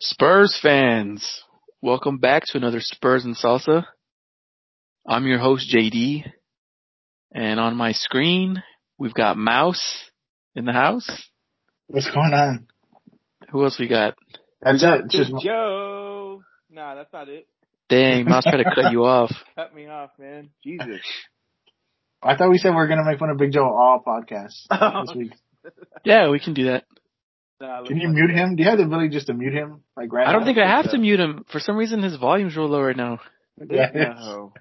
Spurs fans, welcome back to another Spurs and Salsa. I'm your host JD, and on my screen we've got Mouse in the house. What's going on? Who else we got? That's it. Just Joe. Nah, that's not it. Dang, Mouse tried to cut you off. Cut me off, man. Jesus. I thought we said we were gonna make fun of Big Joe all podcasts this week. Yeah, we can do that. Nah, Can you mute him? Do you have the ability just to mute him? Like right I don't now? think I have so. to mute him. For some reason, his volume's real low right now. Yeah. No.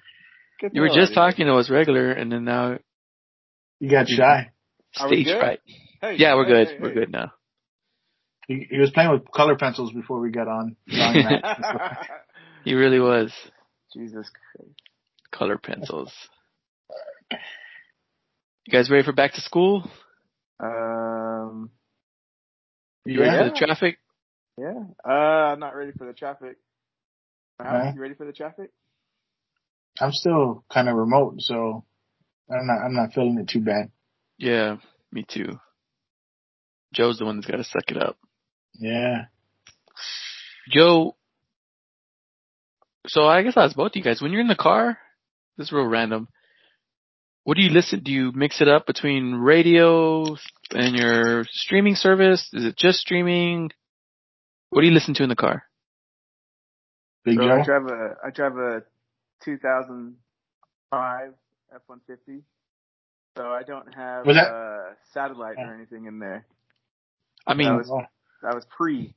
Get the You were just outta here. talking to us regular, and then now you got shy. Are we stage good? fright. Hey, Yeah, we're hey, good. hey, We're hey. good now. He, he was playing with color pencils before we got on. He really was. Jesus Christ. Color pencils. You guys ready for back to school? Um. You ready for the traffic? Yeah. Uh, I'm not ready for the traffic. Al, Okay. You ready for the traffic? I'm still kind of remote, so I'm not. I'm not feeling it too bad. Yeah, me too. Joe's the one that's got to suck it up. Yeah. Joe, so I guess I ask both of you guys. When you're in the car, this is real random. What do you listen? Do you mix it up between radio and your streaming service? Is it just streaming? What do you listen to in the car? Big So I drive a I drive a 2005 F150. So I don't have Was that- uh, satellite or anything in there. I mean, That was- That was pre.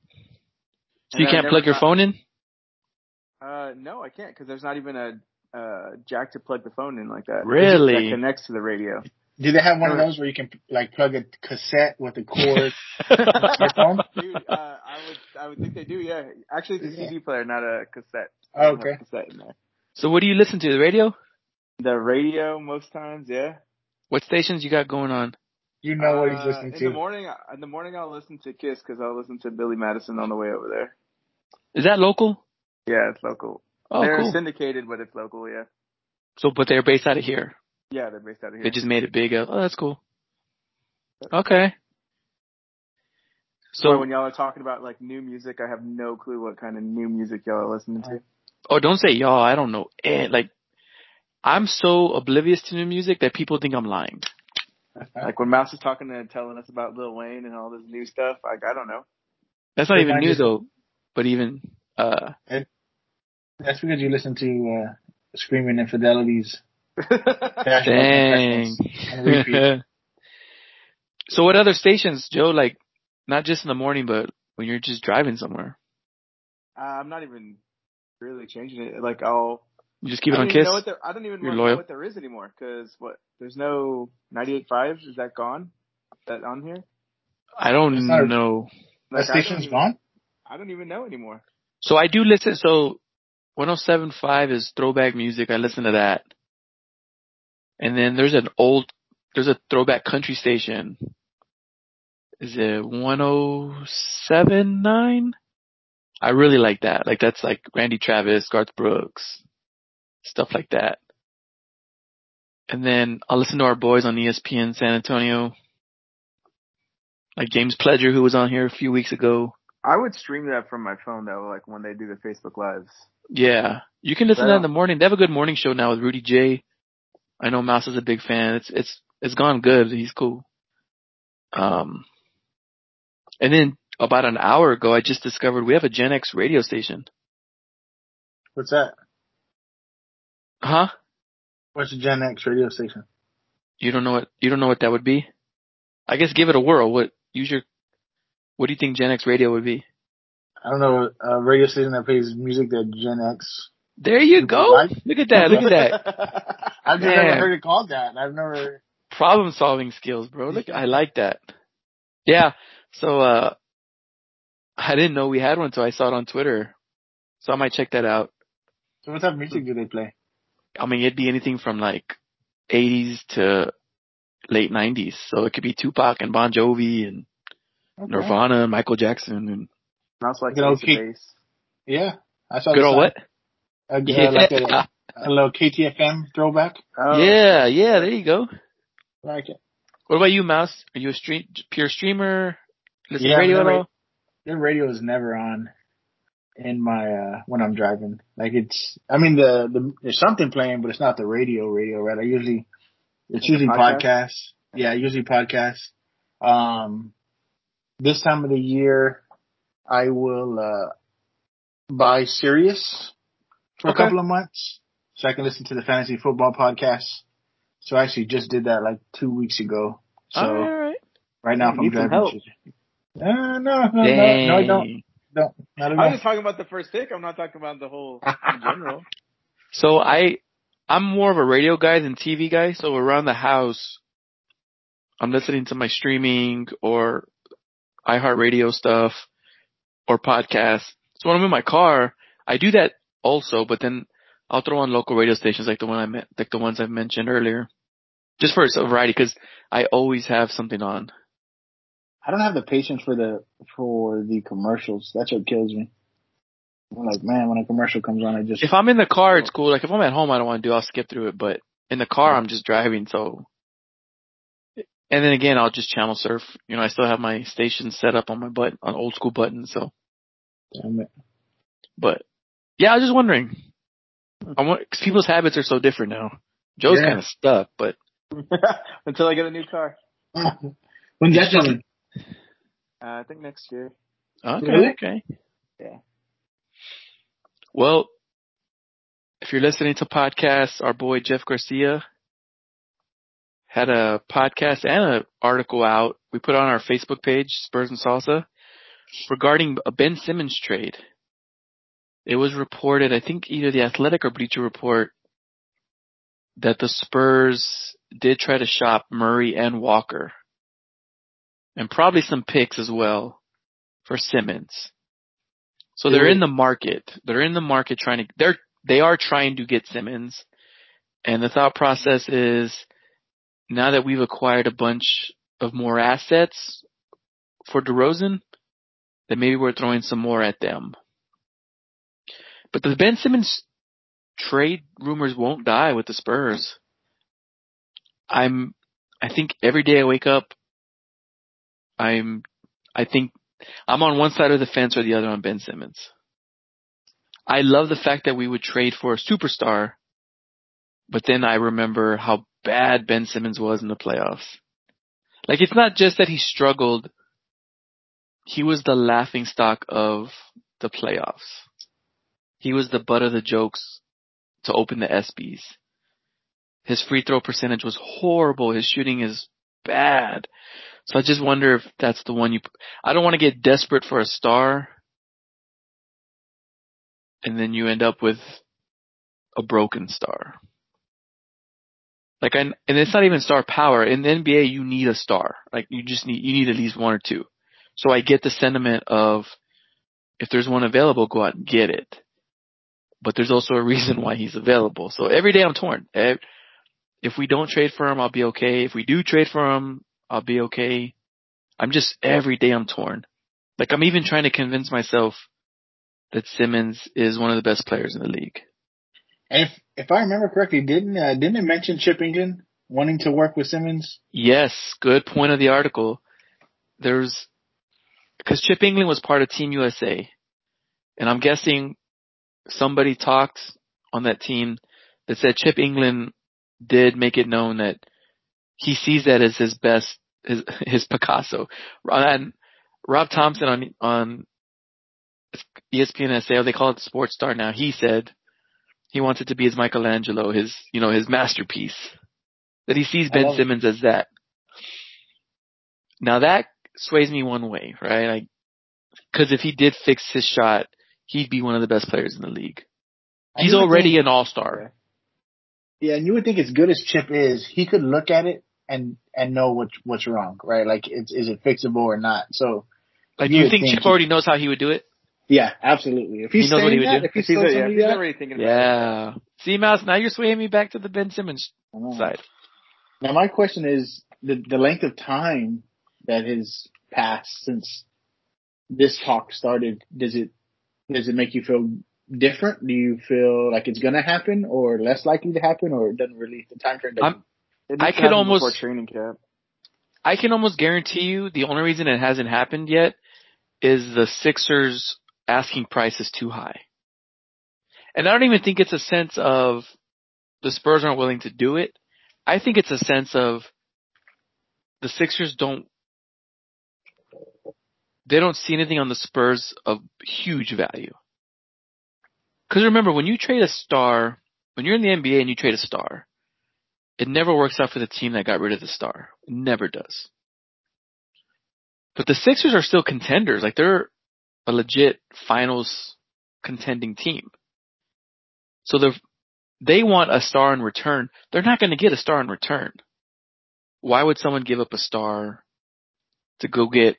so you And can't plug your got- phone in? Uh, no, I can't because there's not even a uh, jack to plug the phone in like that. Really? That connects to the radio. Do they have one of those where you can like plug a cassette with a cord? your phone? Dude, uh, I would I would think they do. Yeah, actually, it's a CD player, not a cassette. Oh, I don't have okay. a cassette in there. so what do you listen to? The radio? The radio most times, yeah. What stations you got going on? You know what he's Uh, listening in to. the morning. In the morning, I'll listen to Kiss because I'll listen to Billy Madison on the way over there. Is that local? Yeah, it's local. Oh, they're cool. syndicated, but it's local. Yeah, So, but they're based out of here. yeah, they're based out of here. They just made it big. Oh, that's cool. Okay. so So, when y'all are talking about like new music, I have no clue what kind of new music y'all are listening to. oh, don't say y'all. I don't know. Eh, like, I'm so oblivious to new music that people think I'm lying. Like when Mouse is talking and telling us about Lil Wayne and all this new stuff, like I don't know. That's not They even might new just- though. But even, uh, That's because you listen to uh, Screaming Infidelities. dang. So what other stations, Joe? Like, not just in the morning, but when you're just driving somewhere, Uh, I'm not even really changing it. Like I'll. you just keep it on don't even Kiss. know what there, I don't even You're know what there is anymore because what there's no 98.5. Is that gone? Is that on here? I don't It's not a- know. That Like, I don't even- gone? I don't even know anymore. So I do listen. So 107.5 is throwback music. I listen to that. And then there's an old, there's a throwback country station. Is it 107.9? I really like that. Like that's like Randy Travis, Garth Brooks, stuff like that. And then I'll listen to our boys on ESPN San Antonio. Like James Pledger who was on here a few weeks ago. I would stream that from my phone though, like when they do the Facebook lives. Yeah, you can listen to that in the morning. They have a good morning show now with Rudy J. I know Mouse is a big fan. It's it's it's gone good. He's cool. Um, and then about an hour ago, I just discovered we have a Gen X radio station. What's that? Huh? What's the Gen X radio station? You don't know what you don't know what that would be? I guess give it a whirl. What use your what do you think Gen X radio would be? I don't know, a radio station that plays music that Gen X. There you go. Right? Look at that. Look at that. I've never heard it called that. I've never. Problem solving skills, bro. Look, I like that. Yeah. So, uh, I didn't know we had one until I saw it on Twitter. So I might check that out. So what type of music do they play? I mean, it'd be anything from like 80s to late 90s. So it could be Tupac and Bon Jovi and Okay. Nirvana and Michael Jackson and Mouse like Good old Ace of Keith. Base. Yeah, I saw good the old what? A, Yeah. uh, like a, a little KTFM throwback. Oh, yeah, yeah, there you go. Like it. What about you, Mouse? Are you a stream, pure streamer? Listen Yeah, to radio at all? Their radio is never on. in my uh when I'm driving. Like it's I mean the the there's something playing but it's not the radio radio, right? I usually it's usually Podcast? podcasts. Yeah, usually podcasts. Um this time of the year I will uh buy Sirius for Okay. a couple of months so I can listen to the fantasy football podcast. So I actually just did that like two weeks ago. So all right, all right. right now if I'm driving help. uh, no, no, no, no, no, I don't. No, not at I all. was just talking about the first pick. I'm not talking about the whole in general. So I, I'm more of a radio guy than TV guy. So around the house, I'm listening to my streaming or iHeartRadio stuff or podcasts. So when I'm in my car, I do that also, but then I'll throw on local radio stations like the one I met, like the ones I've mentioned earlier, just for a variety because I always have something on. I don't have the patience for the for the commercials. That's what kills me. I'm like, man, when a commercial comes on, I just If I'm in the car, it's cool. Like if I'm at home, I don't want to do. I'll skip through it. But in the car, I'm just driving. So, and then again, I'll just channel surf. You know, I still have my station set up on my button, on old school buttons. So, Damn it. but yeah, I was just wondering. I want cause people's habits are so different now. Joe's Yeah. kind of stuck, but Until I get a new car. When's that coming? Uh, I think next year. okay, Really? okay. Yeah. Well, if you're listening to podcasts, our boy Jeff Garcia had a podcast and an article out. We put on our Facebook page, Spurs and Salsa, regarding a Ben Simmons trade. It was reported, I think either the Athletic or Bleacher Report, that the Spurs did try to shop Murray and Walker. And probably some picks as well for Simmons. So they're in the market. They're in the market trying to, they're, they are trying to get Simmons. And the thought process is now that we've acquired a bunch of more assets for DeRozan, then maybe we're throwing some more at them. But the Ben Simmons trade rumors won't die with the Spurs. I'm, I think every day I wake up, I'm, I think I'm on one side of the fence or the other on Ben Simmons. I love the fact that we would trade for a superstar, but then I remember how bad Ben Simmons was in the playoffs. Like it's not just that he struggled, he was the laughing stock of the playoffs. He was the butt of the jokes to open the ESPYs. His free throw percentage was horrible. His shooting is bad. So I just wonder if that's the one you, I don't want to get desperate for a star and then you end up with a broken star. Like and it's not even star power. In the NBA, you need a star. Like you just need, you need at least one or two. So I get the sentiment of if there's one available, go out and get it. But there's also a reason why he's available. So every day I'm torn. If we don't trade for him, I'll be okay. If we do trade for him, I'll be okay. I'm just every day I'm torn. Like I'm even trying to convince myself that Simmons is one of the best players in the league. And if if I remember correctly, didn't uh, didn't it mention Chip Engelland wanting to work with Simmons? Yes, good point of the article. There's because Chip Engelland was part of Team USA, and I'm guessing somebody talked on that team that said Chip Engelland did make it known that he sees that as his best, his his Picasso. And Rob Thompson on on ESPN SA, they call it Sports Star now. He said he wants it to be his Michelangelo, his you know his masterpiece. That he sees Ben it. Simmons as that. Now that sways me one way, right? Like, cause if he did fix his shot, he'd be one of the best players in the league. He's already think- an all-star. Yeah, and you would think as good as Chip is, he could look at it and and know what what's wrong, right? Like, it's is it fixable or not? So, Like, You do you would think think Chip he- already knows how he would do it? yeah, absolutely. If he's He knows what he would that, do. if If he's he's, yeah, he's that, already thinking about it. Yeah. See, Mouse, now you're swaying me back to the Ben Simmons side. Now my question is the the length of time that has passed since this talk started. Does it does it make you feel different? Do you feel like it's gonna happen, or less likely to happen, or it doesn't really the time frame? doesn't- I could almost- training camp. I can almost guarantee you the only reason it hasn't happened yet is the Sixers asking price is too high. And I don't even think it's a sense of the Spurs aren't willing to do it. I think it's a sense of the Sixers don't they don't see anything on the Spurs of huge value. Cause remember, when you trade a star, when you're in the NBA and you trade a star, it never works out for the team that got rid of the star. It never does. But the Sixers are still contenders. Like they're a legit finals contending team. So they they want a star in return. They're not going to get a star in return. Why would someone give up a star to go get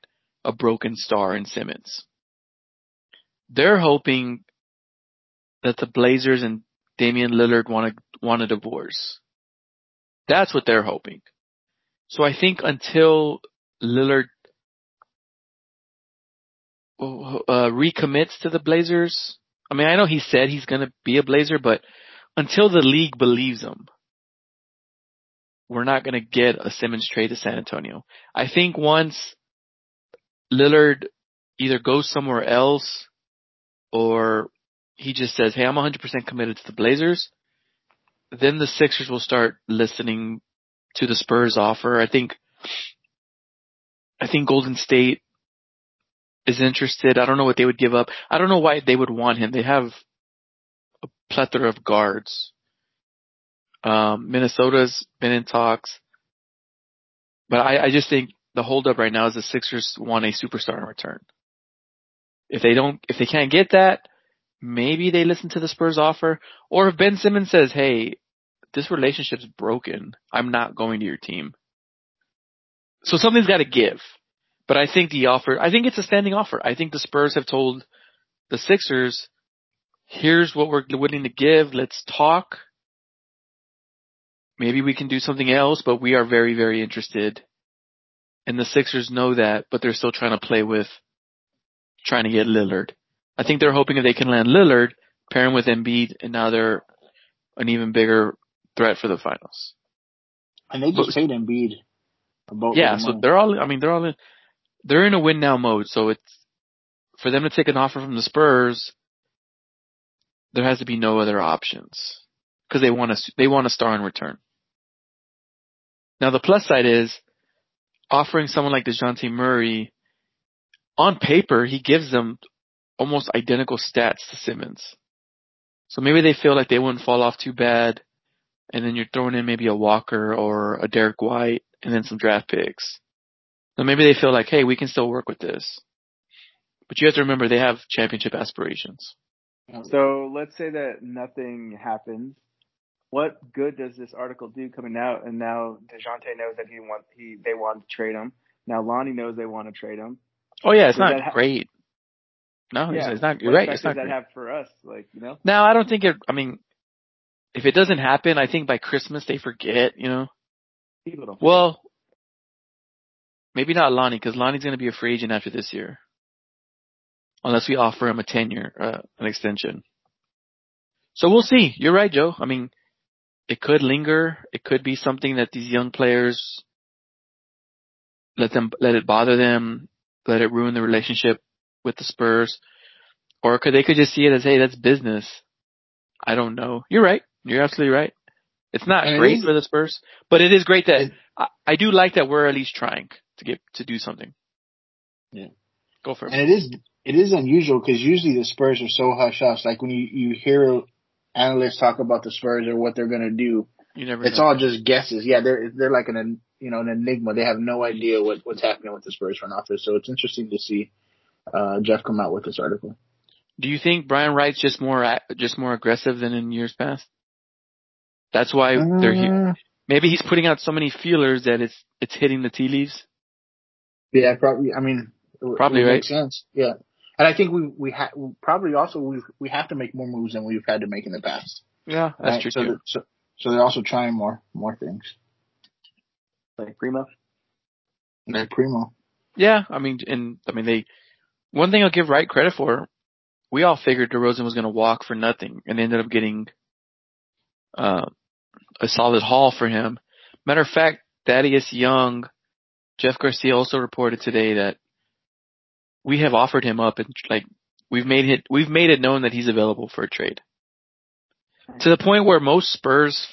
a broken star in Simmons? They're hoping that the Blazers and Damian Lillard want to want a divorce. That's what they're hoping. So I think until Lillard uh, recommits to the Blazers, I mean, I know he said he's going to be a Blazer, but until the league believes him, we're not going to get a Simmons trade to San Antonio. I think once Lillard either goes somewhere else or he just says, Hey, I'm 100% committed to the Blazers, then the Sixers will start listening to the Spurs offer. I think, I think Golden State is interested. I don't know what they would give up. I don't know why they would want him. They have a plethora of guards. Um, Minnesota's been in talks, but I, I just think the holdup right now is the Sixers want a superstar in return. If they don't, if they can't get that, maybe they listen to the Spurs offer. Or if Ben Simmons says, "Hey, this relationship's broken. I'm not going to your team." So something's got to give. But I think the offer, I think it's a standing offer. I think the Spurs have told the Sixers, "Here's what we're willing to give. Let's talk." maybe we can do something else, but we are very, very interested. And the Sixers know that, but they're still trying to play with trying to get Lillard. I think they're hoping if they can land Lillard, pair him with Embiid, and now they're an even bigger threat for the finals. And they just but, paid Embiid. About yeah, so they're all. I mean, they're all in. They're in a win now mode. So it's for them to take an offer from the Spurs. There has to be no other options because they want to. They want a star in return. Now the plus side is offering someone like DeJounte Murray, on paper, he gives them almost identical stats to Simmons. So maybe they feel like they wouldn't fall off too bad, and then you're throwing in maybe a Walker or a Derek White, and then some draft picks. So maybe they feel like, hey, we can still work with this. But you have to remember they have championship aspirations. So let's say that nothing happens what good does this article do coming out? And now Dejounte knows that he want he they want to trade him. Now Lonnie knows they want to trade him. Oh yeah, it's does not ha- great. No, yeah. it's, not. You're right. It's not does that have for us? Like you know. No, I don't think it. I mean, if it doesn't happen, I think by Christmas they forget. You know. People don't. Well, maybe not Lonnie because Lonnie's going to be a free agent after this year, unless we offer him a tenure, uh, an extension. So we'll see. You're right, Joe. I mean, it could linger. It could be something that these young players let them let it bother them, let it ruin the relationship with the Spurs, or could they could just see it as hey that's business. I don't know. You're right. You're absolutely right. It's not and great it for the Spurs, but it is great that it, I, I do like that we're at least trying to get to do something. Yeah, go for it. And it is it is unusual because usually the Spurs are so hush hush. Like when you you hear analysts talk about the Spurs or what they're going to do, you never it's know. all just guesses. Yeah, they're they're like an you know an enigma. They have no idea what what's happening with the Spurs front office. So it's interesting to see uh, Jeff come out with this article. Do you think Brian Wright's just more just more aggressive than in years past? That's why uh, they're here. Maybe he's putting out so many feelers that it's it's hitting the tea leaves. Yeah, probably. I mean, probably right. Makes sense. Yeah. And I think we we ha- probably also we we have to make more moves than we've had to make in the past. Yeah, that's right? true so too. So, so they're also trying more more things. Like Primo. Like Primo. Yeah, I mean, and I mean they. One thing I'll give Wright credit for, we all figured DeRozan was going to walk for nothing, and they ended up getting uh, a solid haul for him. Matter of fact, Thaddeus Young, Jeff Garcia also reported today that we have offered him up and like we've made it we've made it known that he's available for a trade. To the point where most Spurs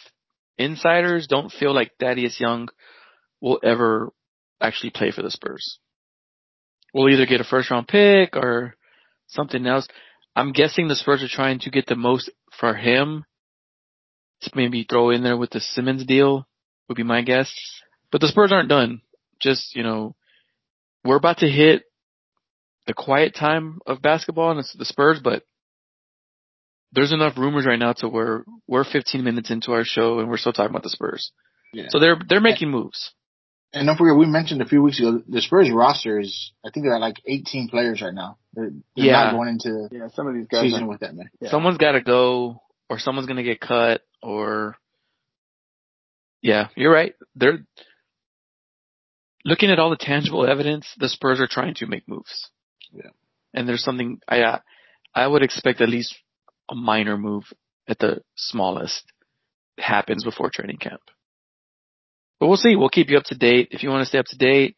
insiders don't feel like Thaddeus Young will ever actually play for the Spurs. We'll either get a first round pick or something else. I'm guessing the Spurs are trying to get the most for him to maybe throw in there with the Simmons deal would be my guess. But the Spurs aren't done. Just, you know, we're about to hit the quiet time of basketball and it's the Spurs, but there's enough rumors right now to where we're 15 minutes into our show and we're still talking about the Spurs. Yeah. So they're they're making moves. And don't forget, we mentioned a few weeks ago, the Spurs roster is, I think they're at like 18 players right now. They're, they're Yeah. not going into Yeah, some of these guys. season Are, with that many. yeah. Someone's got to go, or someone's going to get cut, or yeah, you're right. They're looking at all the tangible evidence. The Spurs are trying to make moves. Yeah. and there's something I uh, I would expect at least a minor move at the smallest happens before training camp. But we'll see. We'll keep you up to date. If you want to stay up to date,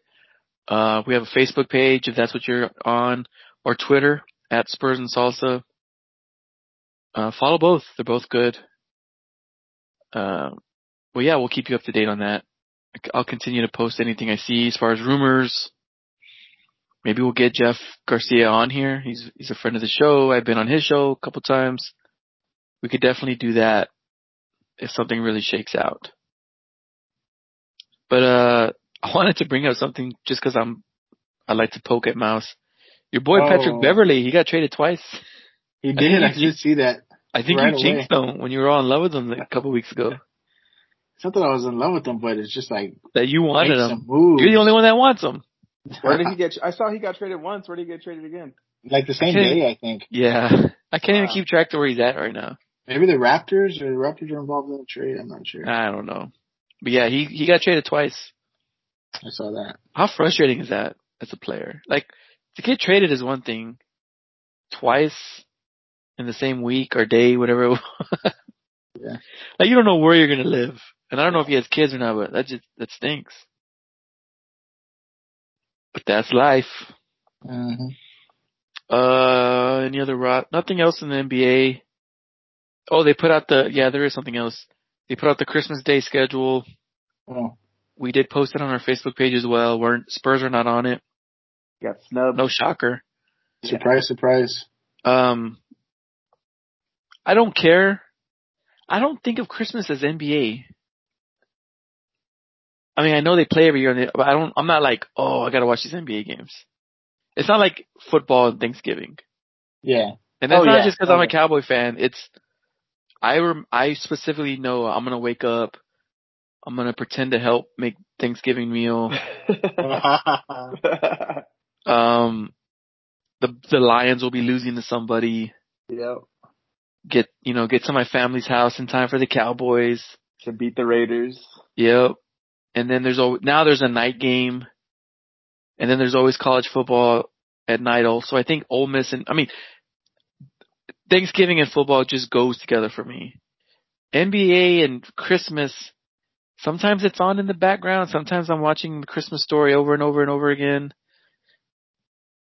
uh, we have a Facebook page if that's what you're on, or Twitter at Spurs and Salsa. Uh, follow both. They're both good. Uh, well, yeah, we'll keep you up to date on that. I'll continue to post anything I see as far as rumors. Maybe we'll get Jeff Garcia on here. He's he's a friend of the show. I've been on his show a couple times. We could definitely do that if something really shakes out. But uh I wanted to bring up something just because I'm I like to poke at Mouse. Your boy Oh. Patrick Beverly, he got traded twice. He did. I you- did see that. I think Right you jinxed him when you were all in love with him like a couple weeks ago. It's not that I was in love with him, but it's just like That you wanted him. You're the only one that wants him. Where did he get? I saw he got traded once. Where did he get traded again? like the same Okay. day, I think. Yeah. I can't even uh, keep track to where he's at right now. Maybe the Raptors or the Raptors are involved in the trade. I'm not sure. I don't know. But yeah, he he got traded twice. I saw that. How frustrating is that as a player? Like to get traded is one thing. Twice in the same week or day, whatever. It was. Yeah. Like you don't know where you're gonna live, and I don't know if he has kids or not, but that just that stinks. But that's life. hmm Uh, any other rot? Nothing else in the NBA. Oh, they put out the yeah, there is something else. They put out the Christmas Day schedule. Oh, We did post it on our Facebook page as well. We're Spurs are not on it. Got snubbed. No shocker. surprise, surprise. Um, I don't care. I don't think of Christmas as NBA. I mean, I know they play every year, but I don't. I'm not like, oh, I gotta watch these NBA games. It's not like football and Thanksgiving, Yeah. and that's Oh, not yeah. just because I'm a Cowboy fan. It's I rem- I specifically know I'm gonna wake up. I'm gonna pretend to help make Thanksgiving meal. Um, the the Lions will be losing to somebody. yep. Get you know get to my family's house in time for the Cowboys. To beat the Raiders. Yep. And then there's now there's a night game, and then there's always college football at night. Also, I think Ole Miss and I mean Thanksgiving and football just goes together for me. NBA and Christmas. Sometimes it's on in the background. Sometimes I'm watching the Christmas story over and over and over again.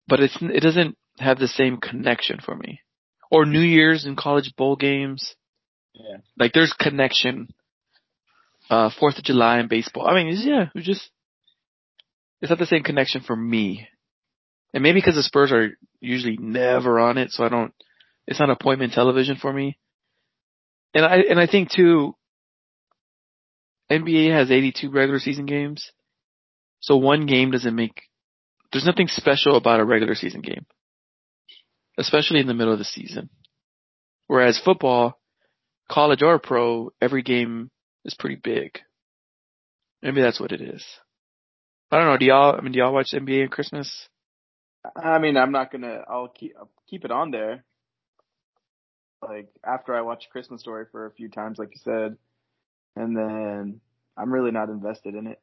But it's it doesn't have the same connection for me. Or New Year's and college bowl games. Yeah. Like there's connection uh, Fourth of July and baseball. I mean, it's, yeah, it's just it's not the same connection for me. And maybe because the Spurs are usually never on it, so I don't. It's not appointment television for me. And I and I think too. NBA has 82 regular season games, so one game doesn't make. There's nothing special about a regular season game, especially in the middle of the season. Whereas football, college or pro, every game is pretty big. Maybe that's what it is. I don't know. Do y'all? I mean, do y'all watch NBA at Christmas? I mean, I'm not gonna. I'll keep I'll keep it on there. Like after I watch Christmas Story for a few times, like you said, and then I'm really not invested in it.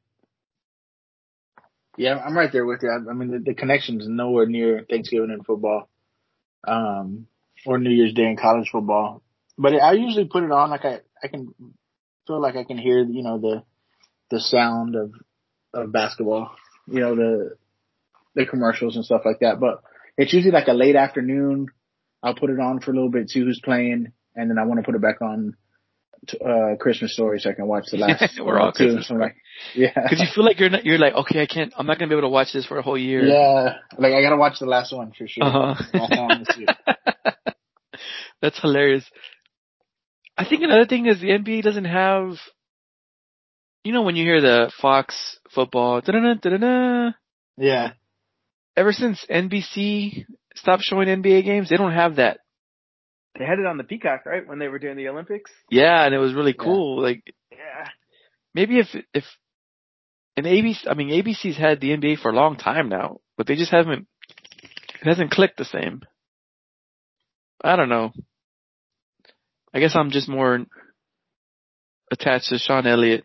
Yeah, I'm right there with you. I, I mean, the, the connection's nowhere near Thanksgiving in football, um, or New Year's Day in college football. But I usually put it on like I, I can feel like I can hear, you know, the, the sound of, of basketball, you know, the, the commercials and stuff like that. But it's usually like a late afternoon I'll put it on for a little bit, see who's playing, and then I want to put it back on to, uh, Christmas Story so I can watch the last. We're all two. Christmas So like, yeah, Because you feel like you're not, you're like, okay, I can't, I'm not gonna be able to watch this for a whole year. yeah. Like I gotta watch the last one for sure. Uh Last time I see it. huh. That's hilarious. I think another thing is the NBA doesn't have, you know, when you hear the Fox football, da-da-da, da-da-da, Yeah, ever since NBC stopped showing NBA games, they don't have that. They had it on the Peacock, right, when they were doing the Olympics. Yeah, and it was really Yeah. cool. Like Yeah. maybe if if and ABC, I mean ABC's had the NBA for a long time now, but they just haven't. It hasn't clicked the same. I don't know. I guess I'm just more attached to Sean Elliott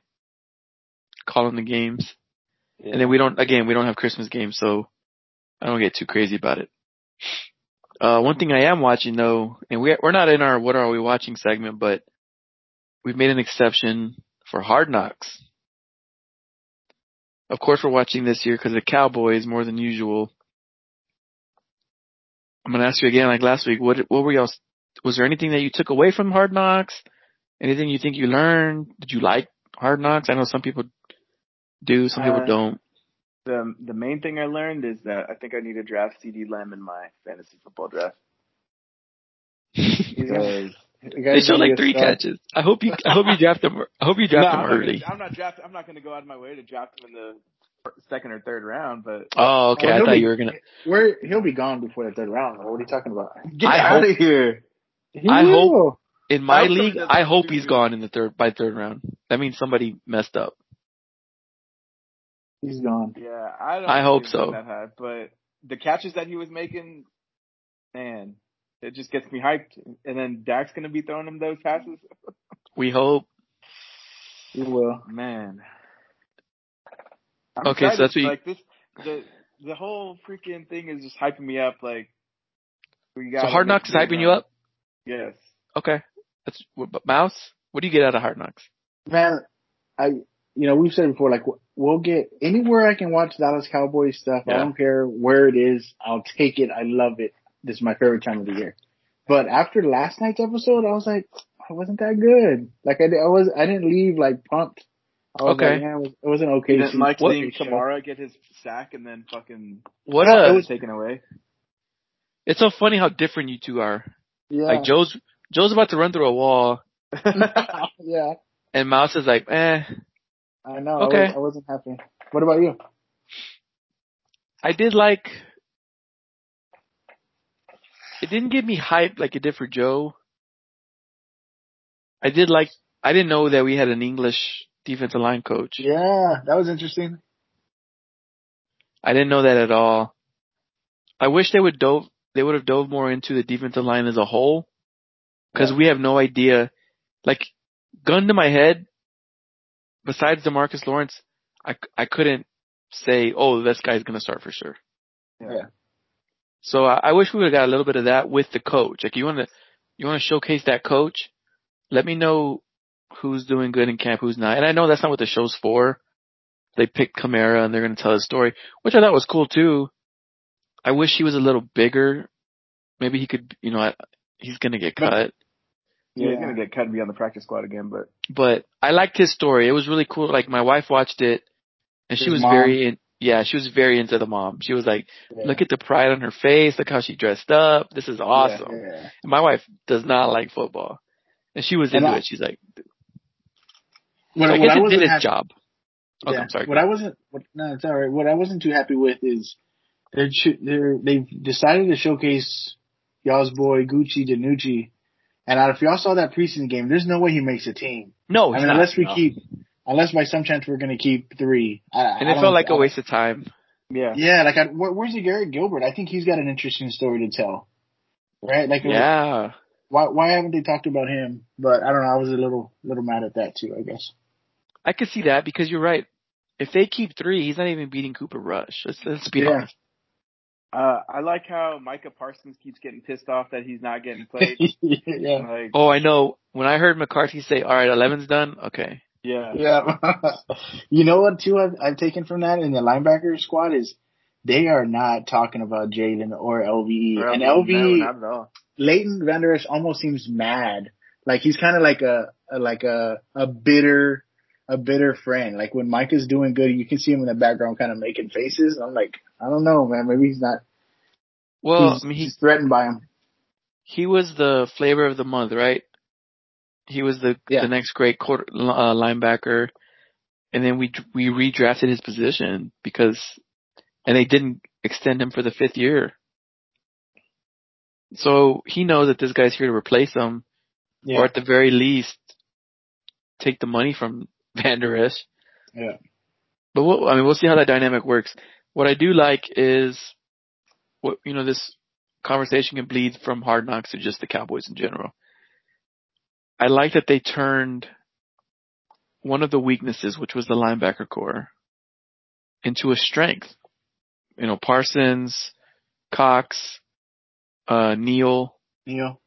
calling the games, and then we don't. Again, we don't have Christmas games, so I don't get too crazy about it. Uh, one thing I am watching though, and we we're not in our what are we watching segment, but we've made an exception for Hard Knocks. Of course, we're watching this year because the Cowboys more than usual. I'm gonna ask you again, like last week. What what were y'all? Was there anything that you took away from Hard Knocks? Anything you think you learned? Did you like Hard Knocks? I know some people do, some people Uh, don't. The the main thing I learned is that I think I need to draft CeeDee Lamb in my fantasy football draft. He's They showed like three catches. I hope you. I hope you draft them. I hope you No, draft I'm them early. I'm not draft. I'm not going to go out of my way to draft him in the second or third round. But Oh, okay. Oh, I thought be- you were gonna. Where he'll be gone before the third round. What are you talking about? get I out hope- of here. He I will. In my hope league, I hope do he's it. gone in the third by third round. That means somebody messed up. He's gone. Yeah, I don't. I hope so. That high, but the catches that he was making, man, it just gets me hyped. And then Dak's going to be throwing him those passes. We hope. He will. Man. I'm Okay, so that's what you- like this. The the whole freaking thing is just hyping me up. Like we got So Hard Knocks is hyping you up. Yes. Okay. That's what, but Mouse. What do you get out of Hard Knocks? Man, I, you know, we've said before, like, we'll get anywhere I can watch Dallas Cowboys stuff. I don't care where it is. I'll take it. I love it. This is my favorite time of the year. But after last night's episode, I was like, I wasn't that good. Like, I, I was, I didn't leave like pumped. I was Okay. like, yeah, it, was, it was an okay. You didn't like season. seeing Kamara get his sack and then fucking What No, a. it was- taken away. it's so funny how different you two are. Yeah. Like Joe's Joe's about to run through a wall, yeah. and Mouse is like, eh. I know. Okay. I, was, I wasn't happy. What about you? I did like. It didn't give me hype like it did for Joe. I did like. I didn't know that we had an English defensive line coach. Yeah, that was interesting. I didn't know that at all. I wish they would dove. They would have dove more into the defensive line as a whole, because Yeah. we have no idea. Like, gun to my head. Besides Demarcus Lawrence, I I couldn't say, oh, this guy's gonna start for sure. Yeah. So I, I wish we would have got a little bit of that with the coach. Like, you want to you want to showcase that coach. Let me know who's doing good in camp, who's not. And I know that's not what the show's for. They picked Kamara and they're going to tell his story, which I thought was cool too. I wish he was a little bigger. Maybe he could, you know, I, he's going to get cut. Yeah, he's gonna get cut and be on the practice squad again. But But I liked his story. It was really cool. Like my wife watched it and she was mom? very, in, yeah, she was very into the mom. She was like, Yeah. look at the pride on her face. Look how she dressed up. This is awesome. Yeah. And my wife does not like football. And she was And into I- it. She's like, What, so I what guess it did wasn't its happy- job. Okay, Yeah. I'm sorry. What I wasn't, what, no, it's all right. What I wasn't too happy with is they're cho- they're they've decided to showcase y'all's boy Gucci DiNucci, and if y'all saw that preseason game, there's no way he makes a team. no, I mean, not. unless we No. keep, unless by some chance we're gonna keep three. I, And I it felt like I a waste of time. yeah, Yeah, like I, where, where's the Garrett Gilbert? I think he's got an interesting story to tell. Right? Like, Yeah. why why haven't they talked about him? But I don't know. I was a little little mad at that too. I guess. I could see that because you're right. If they keep three, he's not even beating Cooper Rush. Let's, let's be Yeah. honest. Uh, I like how Micah Parsons keeps getting pissed off that he's not getting played. yeah. like, Oh, I know. When I heard McCarthy say, all right, 11's done. Okay. yeah, Yeah. you know what too I've, I've taken from that in the linebacker squad is they are not talking about Jaylon or LVE. Or and LVE, LVE, no, not at all. Leighton Vander Esch almost seems mad. Like he's kind of like a, a like a a bitter a bitter friend. Like when Mike is doing good, you can see him in the background kind of making faces. I'm like, I don't know, man. Maybe he's not. Well, he's, I mean, he he's threatened by him. he was the flavor of the month, right? He was the Yeah. the next great quarter, uh, linebacker, and then we we redrafted his position because, and they didn't extend him for the fifth year. So he knows that this guy's here to replace him, Yeah. or at the very least, take the money from Vander Esch. Yeah. But we'll, I mean, we'll see how that dynamic works. What I do like is, what you know, this conversation can bleed from Hard Knocks to just the Cowboys in general. I like that they turned one of the weaknesses, which was the linebacker core, into a strength. You know, Parsons, Cox, uh, Neal, Neil.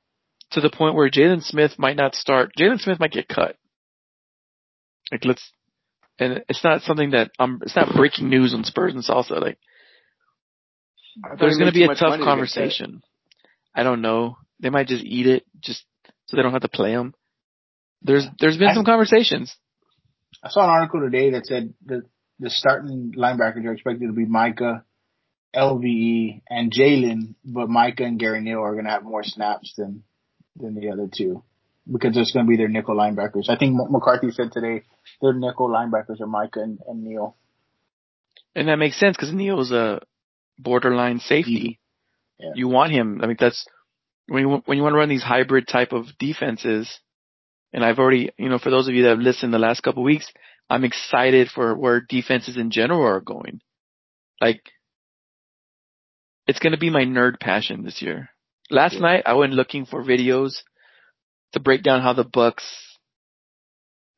to the point where Jaylon Smith might not start. Jaylon Smith might get cut. Like let's, and it's not something that um, it's not breaking news on Spurs and Salsa. Like there's going to be a tough money to conversation. I don't know. They might just eat it just so they don't have to play them. There's there's been I- some conversations. I saw an article today that said that the starting linebackers are expected to be Micah, LVE, and Jaylon, but Micah and Gary Neal are going to have more snaps than than the other two because it's going to be their nickel linebackers. I think McCarthy said today their nickel linebackers are Micah and, and Neal. And that makes sense because Neal's a borderline safety. Yeah. You want him. I mean, that's when you when you want to run these hybrid type of defenses. And I've already, you know, for those of you that have listened the last couple of weeks, I'm excited for where defenses in general are going. Like, it's going to be my nerd passion this year. Last Yeah. night I went looking for videos to break down how the Bucs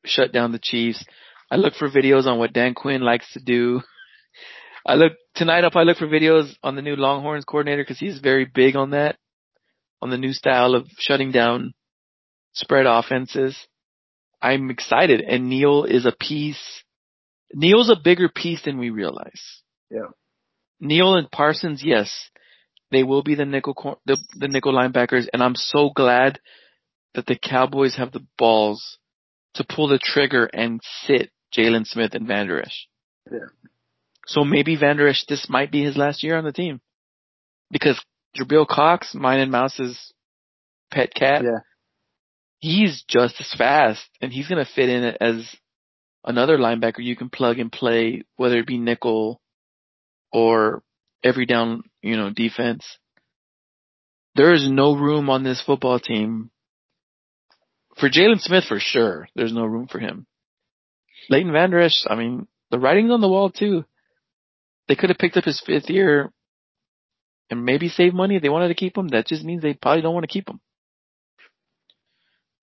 shut down the Chiefs. I look for videos on what Dan Quinn likes to do. I look tonight. I'll probably look for videos on the new Longhorns coordinator because he's very big on that, on the new style of shutting down spread offenses. I'm excited, and Neal is a piece. Neal's a bigger piece than we realize. Yeah. Neal and Parsons, yes, they will be the nickel cor- the, the nickel linebackers, and I'm so glad that the Cowboys have the balls to pull the trigger and sit Jaylon Smith and Vander Esch. Yeah. So maybe Vander Esch, this might be his last year on the team. Because Jabril Cox, mine and Mouse's pet cat, Yeah. he's just as fast and he's going to fit in as another linebacker you can plug and play, whether it be nickel or every down, you know, defense. There is no room on this football team for Jaylon Smith for sure. There's no room for him. Leighton Vander Esch, I mean, the writing's on the wall too. They could have picked up his fifth year and maybe save money if they wanted to keep him. That just means they probably don't want to keep him.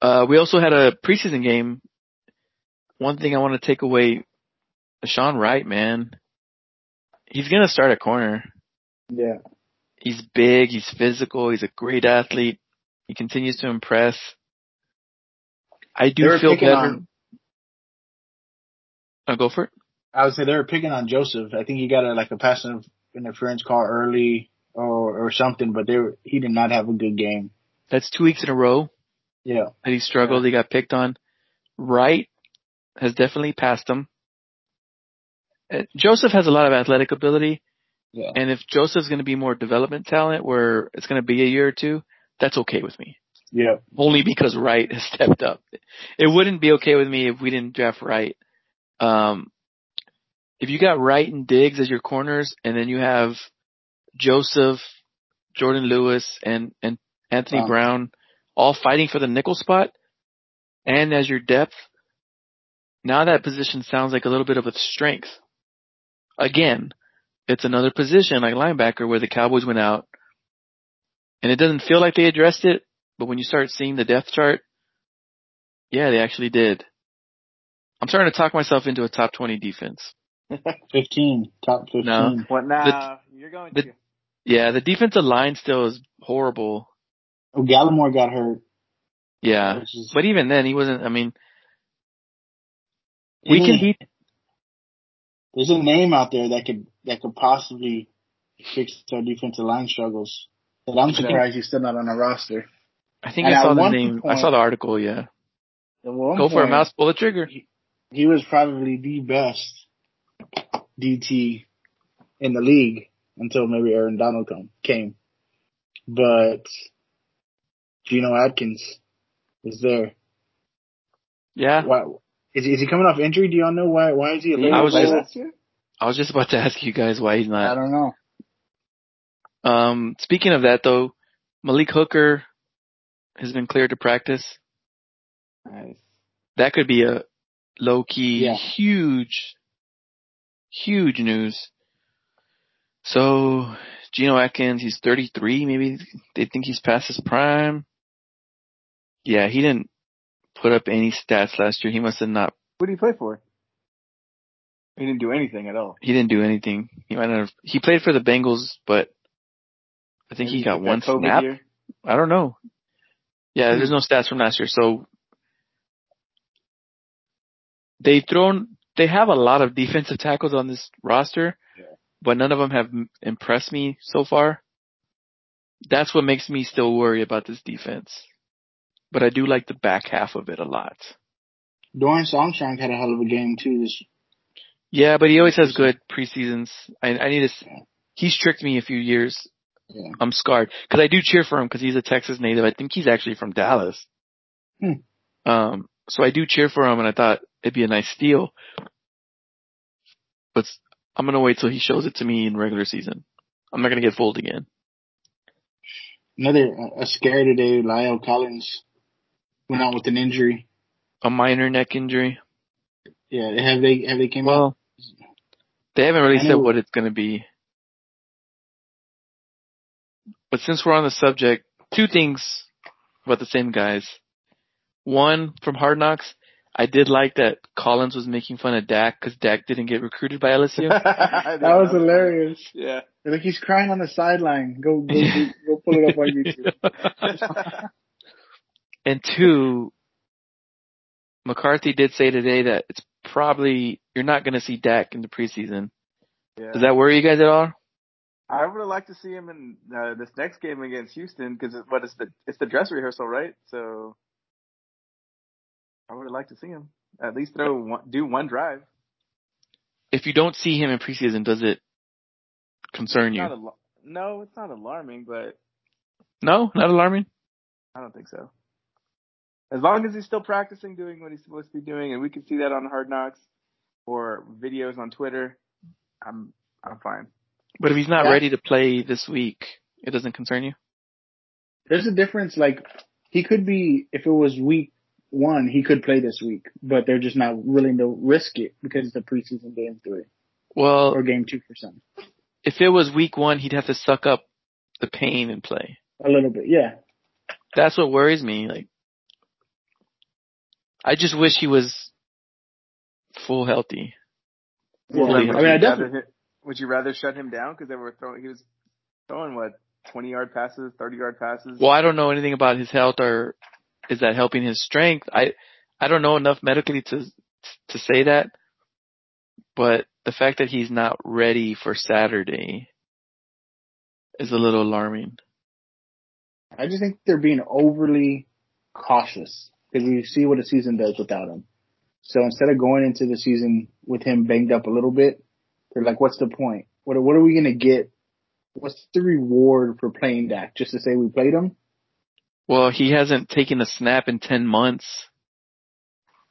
Uh, we also had a preseason game. One thing I want to take away, Nahshon Wright, man, he's gonna start at corner. Yeah. He's big, he's physical, he's a great athlete. He continues to impress. I do feel better. on- I'll go for it. I would say they were picking on Joseph. I think he got a like a passive interference call early or or something, but they were, he did not have a good game. That's two weeks in a row Yeah. that he struggled. He got picked on. Wright has definitely passed him. Uh, Joseph has a lot of athletic ability, Yeah. and if Joseph's going to be more development talent, where it's going to be a year or two, that's okay with me. Yeah. Only because Wright has stepped up. It wouldn't be okay with me if we didn't draft Wright. Um, if you got Wright and Diggs as your corners, and then you have Joseph, Jourdan Lewis, and and Anthony Wow. Brown all fighting for the nickel spot, and as your depth, now that position sounds like a little bit of a strength. Again, it's another position like linebacker where the Cowboys went out, and it doesn't feel like they addressed it, but when you start seeing the depth chart, yeah, they actually did. I'm starting to talk myself into a top 20 defense. 15, top 15. No. What now? You're going the- to. Yeah, the defensive line still is horrible. Oh, Gallimore got hurt. Yeah. is- But even then, he wasn't, I mean, we can beat, There's a name out there that could that could possibly fix our defensive line struggles. But I'm surprised he's still not on the roster. I think And I saw the one name. I saw the article. Yeah, At one go for a mouse, pull the trigger. He was probably the best DT in the league until maybe Aaron Donald come, came. But Geno Atkins is there. Yeah, Why is, is he coming off injury? Do y'all know why? Why is he? Did he I was just- last year? I was just about to ask you guys why he's not. I don't know. Um, speaking of that though, Malik Hooker has been cleared to practice. Nice. That could be a low key, Yeah. huge, huge news. So, Geno Atkins, he's 33. Maybe they think he's past his prime. Yeah, he didn't put up any stats last year. He must have not, What did he play for? He didn't do anything at all. he didn't do anything. He might not have, he played for the Bengals, but I think Maybe he got one snap. year. I don't know. Yeah, Hmm. there's no stats from last year. So they've thrown, they have a lot of defensive tackles on this roster, Yeah. but none of them have impressed me so far. That's what makes me still worry about this defense. But I do like the back half of it a lot. Dorance Armstrong had a hell of a game too. This Yeah, but he always has good preseasons. I, I need to, he's tricked me a few years. Yeah. I'm scarred because I do cheer for him because he's a Texas native. I think he's actually from Dallas. Hmm. Um, so I do cheer for him, and I thought it'd be a nice steal. But I'm gonna wait till he shows it to me in regular season. I'm not gonna get fooled again. Another a scare today. La'el Collins went out with an injury. A minor neck injury. Yeah, have they Have they came out? They haven't really said what it's gonna be. But since we're on the subject, two things about the same guys. One from Hard Knocks, I did like that Collins was making fun of Dak because Dak didn't get recruited by LSU. That was hilarious. Yeah. Like he's crying on the sideline. Go go go pull it up on YouTube. and two, McCarthy did say today that it's probably you're not going to see Dak in the preseason. yeah. Does that worry you guys at all? I would have liked to see him in uh, this next game against Houston because what is the it's the dress rehearsal, right? So I would have liked to see him at least throw one, do one drive. If you don't see him in preseason, does it concern you? Al- no, it's not alarming, but no, not alarming. I don't think so. As long as he's still practicing doing what he's supposed to be doing, and we can see that on Hard Knocks or videos on Twitter, I'm I'm fine. But if he's not ready to play this week, it doesn't concern you. There's a difference. Like he could be if it was week one, he could play this week, but they're just not willing to risk it because it's a preseason game three Well, or game two for some. if it was week one, he'd have to suck up the pain and play. A little bit, yeah. That's what worries me. Like, I just wish he was full healthy. Yeah. I mean. I you definitely. Rather hit- would you rather shut him down because they were throwing? He was throwing what twenty yard passes, thirty yard passes. Well, I don't know anything about his health or is that helping his strength. I I don't know enough medically to to say that. But the fact that he's not ready for Saturday is a little alarming. I just think they're being overly cautious because we see what a season does without him. So instead of going into the season with him banged up a little bit, they're like, "What's the point? What what are we gonna get? What's the reward for playing Dak? Just to say we played him? Well, he hasn't taken a snap in 10 months.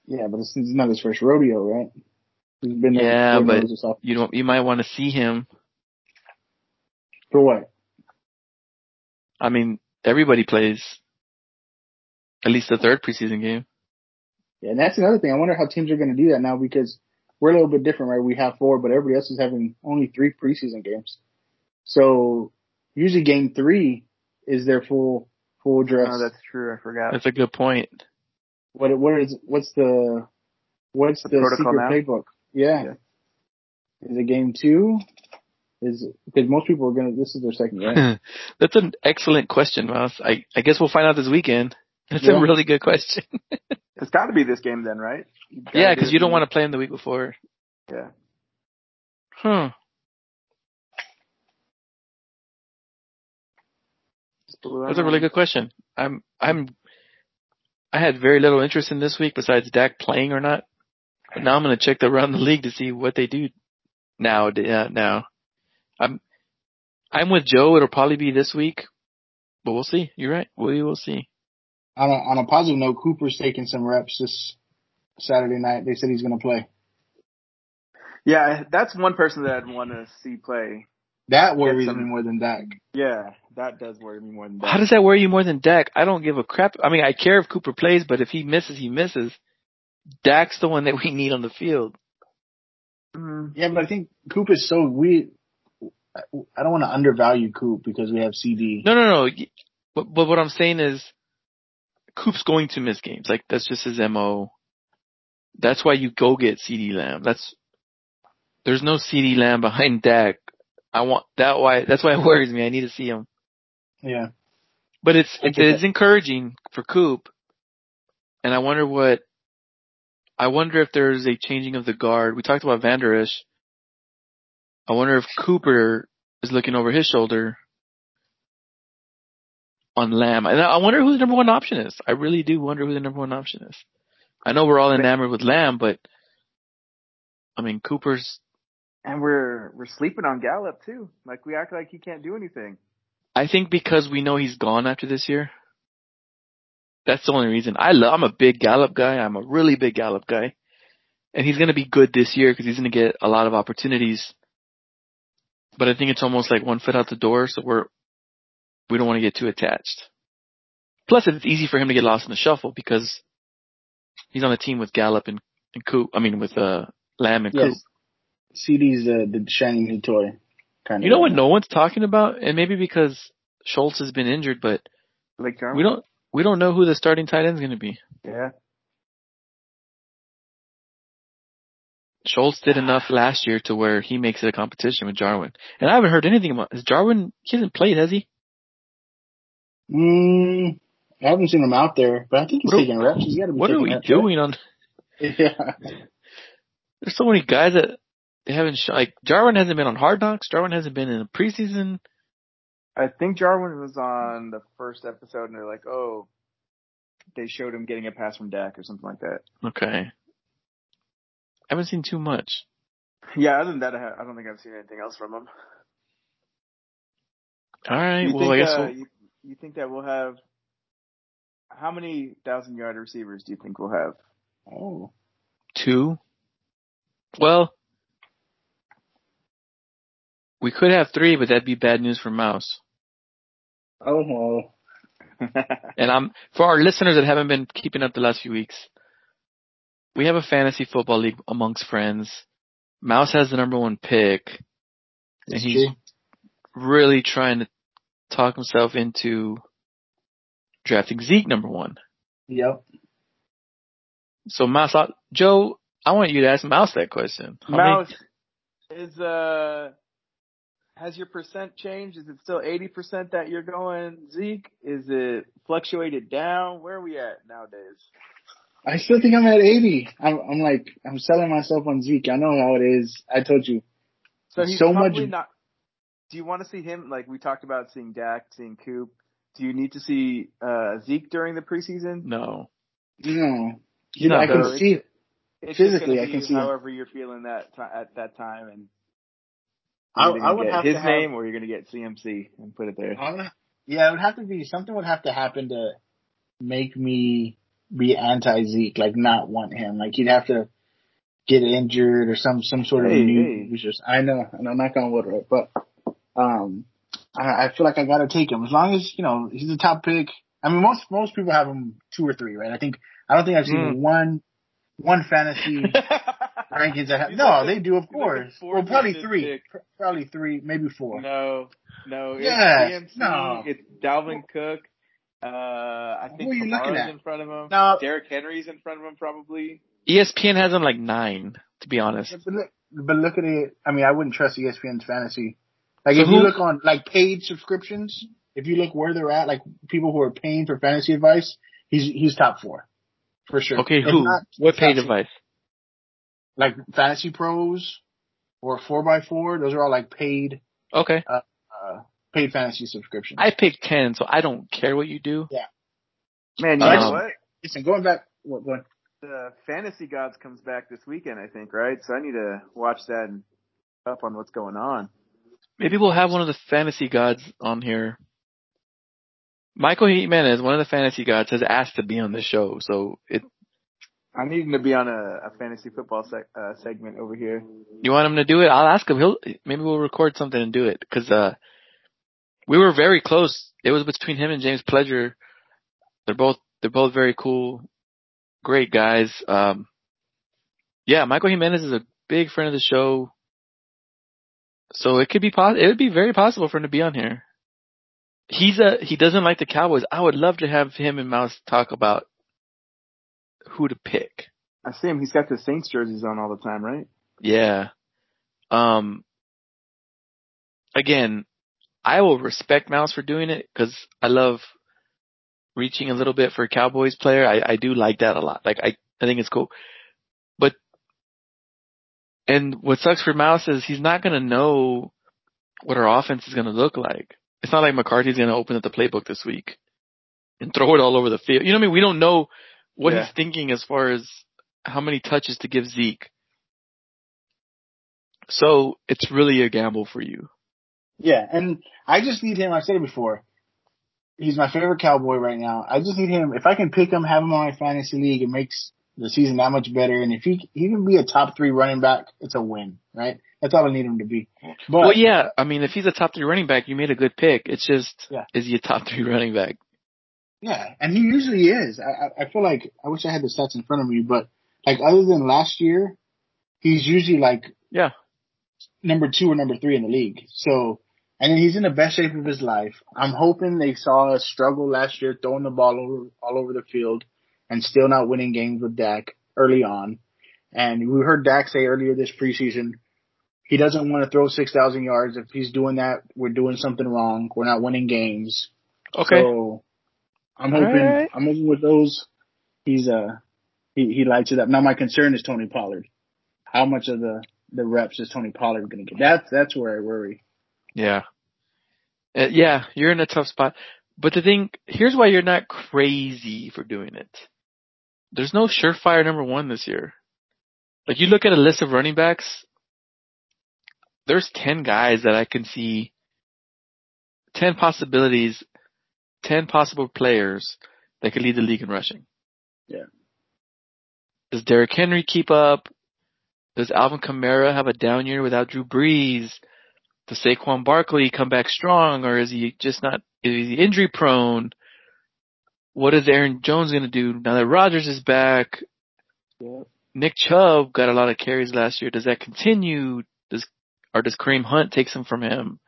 Yeah, but this is not his first rodeo, right? He's been Yeah, but knows this off- You don't you might want to see him. for what? I mean, everybody plays at least the third preseason game. Yeah, and that's another thing. I wonder how teams are going to do that now because we're a little bit different, right? We have four, but everybody else is having only three preseason games. So usually game three is their full full dress. Oh, that's true. I forgot. That's a good point. what what is what's the what's The the, protocol secret now? playbook? Yeah. Yeah. Is it game two? Is because most people are gonna. This is their second game. That's an excellent question, Mouse. I, I guess we'll find out this weekend. That's Yeah. a really good question. It's got to be this game then, right? Yeah, because you don't want to play him the week before. Yeah. Huh. That's a really good question. I'm I'm I had very little interest in this week besides Dak playing or not. But now I'm gonna check the around the league to see what they do now. Yeah, uh, now I'm I'm with Joe. It'll probably be this week, but we'll see. You're right. We will see. On a, on a positive note, Cooper's taking some reps this Saturday night. They said he's going to play. Yeah, that's one person that I'd want to see play. That worries some- me more than Dak. Yeah, that does worry me more than that. How does that worry you more than Dak? I don't give a crap. I mean, I care if Cooper plays, but if he misses, he misses. Dak's the one that we need on the field. Mhm. Yeah, but I think Coop is so weird. I don't want to undervalue Coop because we have CeeDee. No, no, no. But, but what I'm saying is, Coop's going to miss games. Like that's just his mo. That's why you go get CeeDee Lamb. That's there's no CeeDee Lamb behind Dak. I want that why that's why it worries me. I need to see him. Yeah. But it's I it's, get it's encouraging for Coop. And I wonder what I wonder if there's a changing of the guard. We talked about Vander Esch. I wonder if Cooper is looking over his shoulder on Lamb. And I wonder who the number one option is. I really do wonder who the number one option is. I know we're all enamored with Lamb, but I mean Cooper's And we're we're sleeping on Gallup too. Like we act like he can't do anything. I think because we know he's gone after this year. That's the only reason. I love, I'm a big Gallup guy. I'm a really big Gallup guy. And he's going to be good this year because he's going to get a lot of opportunities. But I think it's almost like one foot out the door. So we're, we don't want to get too attached. Plus it's easy for him to get lost in the shuffle because he's on a team with Gallup and, and Coop. I mean with, uh, Lamb and Coop. CeeDee's uh, the shiny new toy. Kind of. You know what no one's talking about? And maybe because Schultz has been injured, but Like Jarwin. we don't, we don't know who the starting tight end is going to be. Yeah. Schultz did enough last year to where he makes it a competition with Jarwin. And I haven't heard anything about is Jarwin he hasn't played, has he? Mm, I haven't seen him out there, but I think he's What are- taking reps. He's got to be What are we reps, doing on right? Yeah. there's so many guys that they haven't shown like Jarwin hasn't been on hard knocks, Jarwin hasn't been in the preseason. I think Jarwin was on the first episode and they're like, oh, they showed him getting a pass from Dak or something like that. Okay. I haven't seen too much. Yeah, other than that, I, I don't think I've seen anything else from him. Alright, You well think, I guess uh, we'll, you, you think that we'll have how many thousand yard receivers do you think we'll have? Oh, two. Well we could have three, but that'd be bad news for Mouse. Oh, well. And I'm for our listeners that haven't been keeping up the last few weeks. We have a fantasy football league amongst friends. Mouse has the number one pick, and he's true. really trying to talk himself into drafting Zeke number one. Yep. So Mouse, I- Joe, I want you to ask Mouse that question. How many- Mouse is uh has your percent changed? Is it still eighty percent that you're going Zeke? Is it fluctuated down? Where are we at nowadays? I still think I'm at 80. I'm, I'm like, I'm selling myself on Zeke. I know how it is. I told you. So he's So much- not. Do you want to see him? Like we talked about seeing Dak, seeing Coop. Do you need to see uh Zeke during the preseason? no, No. He's not I can good. see it. It's Physically, I can be see him. however you're feeling that ti at that time, and I, you're either I would get have his to have, name or you're gonna get CMC and put it there. I would- yeah, it would have to be, something would have to happen to make me be anti Zeke, like not want him. Like he'd have to get injured or some, some sort of Hey, news. Just, I know, and I'm not going to wood, right? But, um, I, I feel like I gotta take him as long as, you know, he's a top pick. I mean, most, most people have him two or three, right? I think, I don't think I've seen Mm. one, one fantasy rankings that have, no, like the- they do, of he's like the course. well, probably three. pick. Pr- Probably three, maybe four. No, no. It's Yes, no. It's Dalvin Cook. Uh, I think Who are you looking at? in front of him. No. Derrick Henry's in front of him probably. ESPN has him like nine, to be honest. Yeah, but look, but look at it. I mean, I wouldn't trust ESPN's fantasy. Like So if you look on like paid subscriptions, if you look where they're at, like people who are paying for fantasy advice, he's he's top four for sure. Okay, If who? not, what paid top- advice? Like Fantasy Pros or Four by Four, those are all like paid Okay. uh, paid fantasy subscription. I picked ten, so I don't care what you do. Yeah. Man, you Um, know what? Listen, going back, what, going, The Fantasy Gods comes back this weekend, I think, right? So I need to watch that and up on what's going on. Maybe we'll have one of the fantasy gods on here. Michael Jimenez, one of the fantasy gods, has asked to be on the show, so it. I need him to be on a, a fantasy football uh, segment over here. You want him to do it? I'll ask him. He'll maybe we'll record something and do it because uh, we were very close. It was between him and James Pledger. They're both they're both very cool, great guys. Um, yeah, Michael Jimenez is a big friend of the show, so it could be pos- It would be very possible for him to be on here. He's a he doesn't like the Cowboys. I would love to have him and Mouse talk about who to pick. I see him. He's got the Saints jerseys on all the time, right? Yeah. Um. Again, I will respect Mouse for doing it because I love reaching a little bit for a Cowboys player. I, I do like that a lot. Like I, I think it's cool. And what sucks for Mouse is he's not gonna know what our offense is gonna look like. It's not like McCarthy's gonna open up the playbook this week and throw it all over the field. You know what I mean? We don't know what Yeah. he's thinking as far as how many touches to give Zeke. So it's really a gamble for you. yeah, and I just need him. I've said it before. He's my favorite cowboy right now. I just need him. If I can pick him, have him on my fantasy league, it makes the season that much better. And if he he can be a top three running back, it's a win, right? That's all I need him to be. But well, yeah. I mean, if he's a top three running back, you made a good pick. It's just, Yeah. is he a top three running back? Yeah, and he usually is. I, I feel like I wish I had the stats in front of me, but like other than last year, he's usually like Yeah. number two or number three in the league. So, and he's in the best shape of his life. I'm hoping they saw us struggle last year, throwing the ball over, all over the field, and still not winning games with Dak early on. And we heard Dak say earlier this preseason, he doesn't want to throw six thousand yards. If he's doing that, we're doing something wrong. We're not winning games. Okay. So I'm hoping Alright. I'm hoping with those he's uh he, he lights it up. Now my concern is Tony Pollard. How much of the the reps is Tony Pollard going to get? That's that's where I worry. Yeah. Uh, yeah, you're in a tough spot. But the thing, here's why you're not crazy for doing it. There's no surefire number one this year. Like you look at a list of running backs, there's 10 guys that I can see, 10 possibilities, 10 possible players that could lead the league in rushing. Yeah. Does Derrick Henry keep up? Does Alvin Kamara have a down year without Drew Brees? Does Saquon Barkley come back strong or is he just not, is he injury prone? What is Aaron Jones going to do now that Rodgers is back? Yeah. Nick Chubb got a lot of carries last year. Does that continue? Does, or does Kareem Hunt take some from him?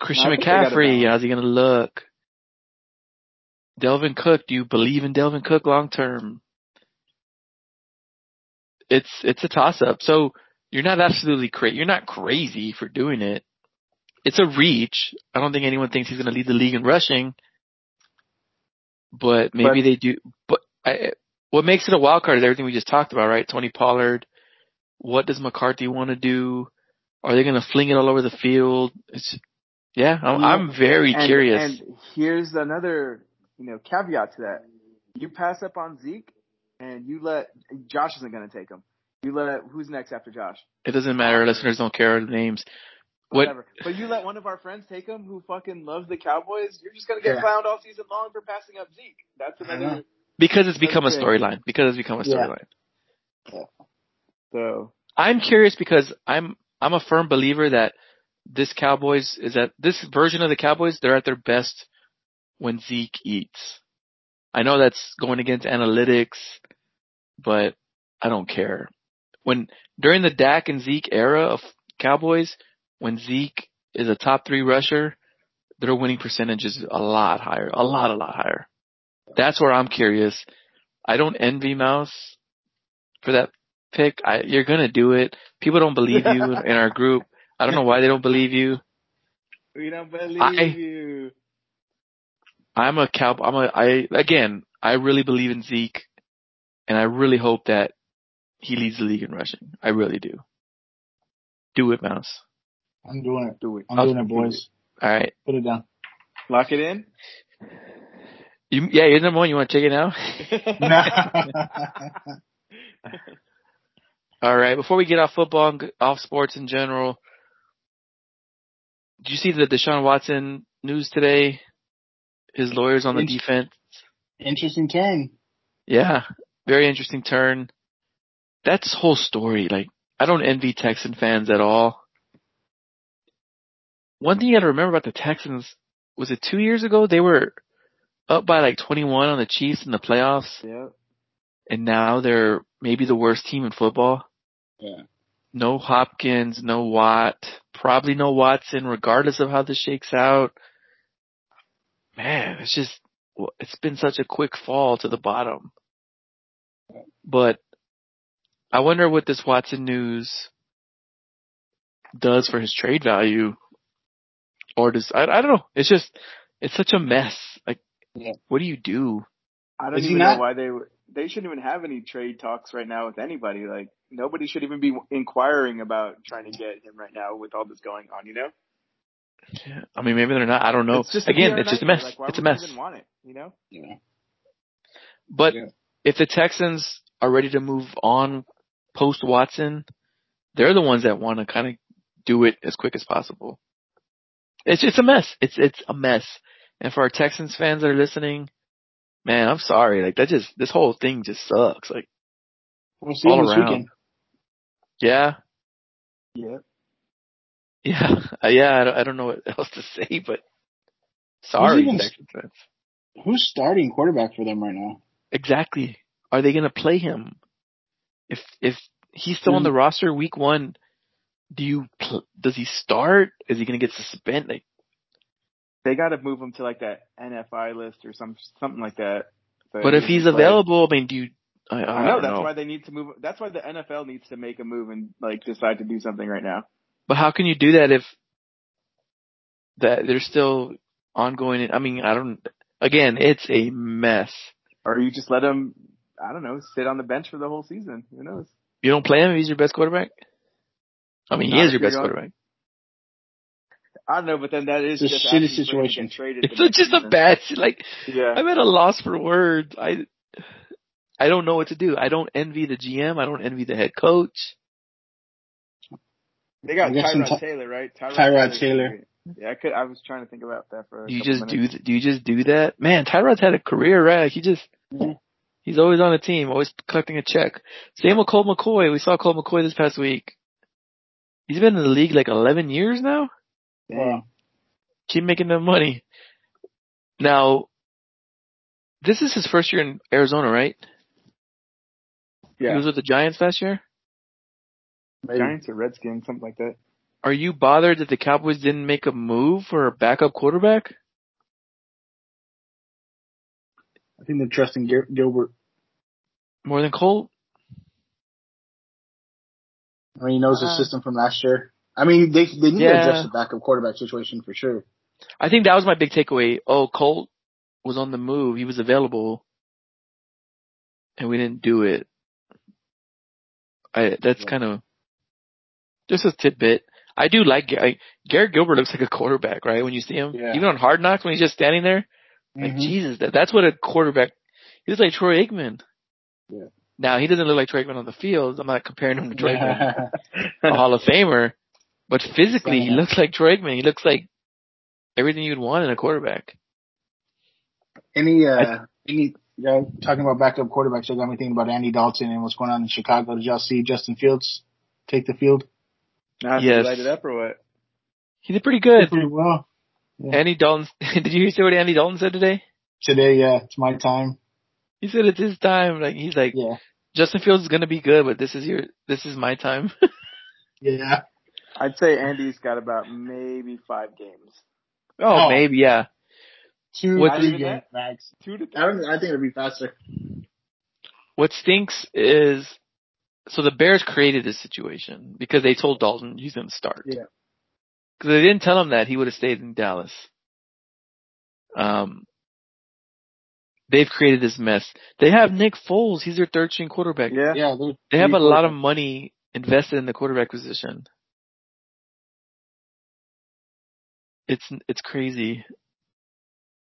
Christian No, I think they got a McCaffrey, how's he going to look? Dalvin Cook, do you believe in Dalvin Cook long term? It's, it's a toss up. So you're not absolutely crazy. You're not crazy for doing it. It's a reach. I don't think anyone thinks he's going to lead the league in rushing, but maybe But- they do. But I, what makes it a wild card is everything we just talked about, right? Tony Pollard. What does McCarthy want to do? Are they going to fling it all over the field? It's, yeah, I'm, Yeah. I'm very and, curious. And here's another, you know, caveat to that. You pass up on Zeke, and you let Josh isn't going to take him. You let who's next after Josh? it doesn't matter. Listeners don't care the names. What? But you let one of our friends take him who fucking loves the Cowboys. You're just going to get Yeah. clowned all season long for passing up Zeke. That's I another. know. Because it's become a storyline. Because it's become a Yeah. storyline. So I'm curious because I'm I'm a firm believer that this Cowboys is at this version of the Cowboys, they're at their best when Zeke eats. I know that's going against analytics, but I don't care. When during the Dak and Zeke era of Cowboys, when Zeke is a top three rusher, their winning percentage is a lot higher, a lot, a lot higher. That's where I'm curious. I don't envy Mouse for that pick. I, you're gonna do it. People don't believe you in our group. I don't know why they don't believe you. we don't believe I- you. I'm a cow. I'm a. I again. I really believe in Zeke, and I really hope that he leads the league in rushing. I really do. Do it, Mouse. I'm doing it. Do it. I'm I'll doing it, do boys. All right. Put it down. Lock it in. You, yeah, you're number one. You want to check it now? All right. Before we get off football and off sports in general, did you see the Deshaun Watson news today? His lawyers on the Int- defense. Interesting turn. Yeah, very interesting turn. That's whole story. Like, I don't envy Texan fans at all. One thing you gotta remember about the Texans, was it two years ago? They were up by like 21 on the Chiefs in the playoffs, yeah. and now they're maybe the worst team in football. Yeah. No Hopkins, no Watt, probably no Watson, regardless of how this shakes out. Man, it's just, it's been such a quick fall to the bottom. But I wonder what this Watson news does for his trade value. Or does, I, I don't know. It's just, it's such a mess. Like, Yeah. what do you do? I don't Is even not- know why they were. They shouldn't even have any trade talks right now with anybody. Like nobody should even be inquiring about trying to get him right now with all this going on. You know, Yeah, I mean, maybe they're not. I don't know. It's just Again, it's just a mess. Like, why it's a would you mess. Even want it, you know? Yeah. But Yeah. if the Texans are ready to move on post Watson, they're the ones that want to kind of do it as quick as possible. It's it's a mess. It's it's a mess. And for our Texans fans that are listening, man, I'm sorry. Like that just this whole thing just sucks. Like We'll see All this around. weekend. yeah, Yeah. yeah, uh, yeah. I don't, I don't know what else to say, but sorry, even- Texans fans. Who's starting quarterback for them right now? Exactly. Are they going to play him? If if he's still on the roster week one, do you pl- does he start? Is he going to get suspended? Like, They got to move him to like that NFI list or some something like that. So but if he's play. available, I mean, do you? I, I, I don't know that's know. why they need to move. That's why the NFL needs to make a move and like decide to do something right now. But how can you do that if that there's still ongoing? I mean, I don't. Again, it's a mess. Or you just let him, I don't know, sit on the bench for the whole season. Who knows? You don't play him. He's your best quarterback. I mean, he is your best going- quarterback. I don't know, but then that is It's a just shitty asking for him to situation. Traded It's the next just a bad. Like, Yeah. I'm at a loss for words. I I don't know what to do. I don't envy the GM. I don't envy the head coach. They got I guess some Tyrod Ty- Taylor, right? Tyrod Taylor's Taylor. great. Yeah, I could. I was trying to think about that for. A Do you couple just do minutes. th- do you just do that? Man, Tyrod's had a career, right? He just Mhm. he's always on a team, always collecting a check. Same with Colt McCoy. We saw Colt McCoy this past week. He's been in the league like 11 years now. Wow. Keep making them money. Now, this is his first year in Arizona, right? Yeah. He was with the Giants last year. Maybe. Giants or Redskins, something like that. Are you bothered that the Cowboys didn't make a move for a backup quarterback? I think they're trusting Gilbert. More than Colt? I mean, he knows the Uh, system from last year. I mean, they they need to Yeah. address the backup quarterback situation for sure. I think that was my big takeaway. Oh, Colt was on the move. He was available. And we didn't do it. I, that's Yeah. kind of just a tidbit. I do like, I, Garrett Gilbert looks like a quarterback, right? When you see him, Yeah. even on Hard Knocks when he's just standing there, like Mhm. Jesus, that, that's what a quarterback, he looks like Troy Aikman. Yeah. Now he doesn't look like Troy on the field. I'm not comparing him to Troy Aikman, a Hall of Famer, but physically he looks like Troy He looks like everything you'd want in a quarterback. any uh any you know, talking about backup quarterbacks, I got me thinking about Andy Dalton and what's going on in Chicago. Did y'all see Justin Fields take the field? Now, Yes. light it up or what? He did pretty good. Pretty well. Andy Dalton, did you hear what Andy Dalton said today? Today, yeah, it's my time. He said it's his time. Like he's like Yeah. Justin Fields is gonna be good, but this is your this is my time. Yeah. I'd say Andy's got about maybe five games. oh, Oh. maybe yeah. Two, What- three games max. Two to I, don't, I think it'll be faster. What stinks is so the Bears created this situation because they told Dalton he's gonna start. Yeah. Because they didn't tell him that he would have stayed in Dallas. Um. They've created this mess. They have Nick Foles. He's their third string quarterback. Yeah. Yeah, they're have a lot of money invested in the quarterback position. it's it's crazy.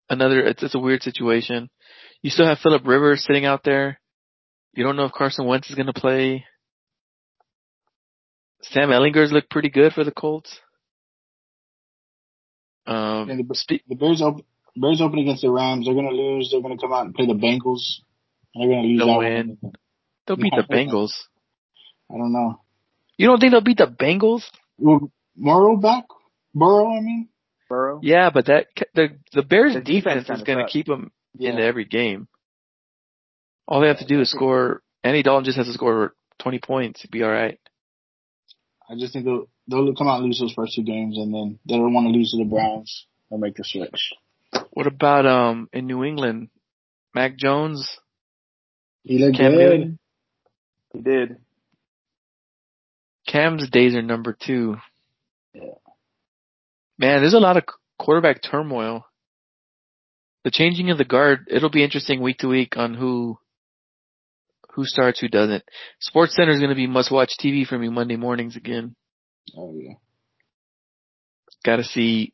Another it's it's a weird situation. You still have Philip Rivers sitting out there. You don't know if Carson Wentz is going to play. Sam Ehlinger's looked pretty good for the Colts. Um, And the, the Bears open, Bears open against the Rams. They're going to lose. They're going to come out and play the Bengals. And they're going to lose They'll win. one. they'll beat the Bengals. I don't know. You don't think they'll beat the Bengals? Will Morrow back? Burrow, I mean. Burrow. Yeah, but that the the Bears The defense, defense is going to keep them Yeah. into every game. All they have to do is score. Andy Dalton just has to score 20 points. He'd be all right. I just think they'll they'll come out and lose those first two games, and then they don't want to lose to the Browns. They'll make the switch. What about um in New England? Mac Jones, He looked Cam good. Newton? He did. Cam's days are number two. Yeah. Man, there's a lot of quarterback turmoil. The changing of the guard, it'll be interesting week to week on who who starts, who doesn't. Sports Center is going to be must watch TV for me Monday mornings again. Oh yeah. Got to see,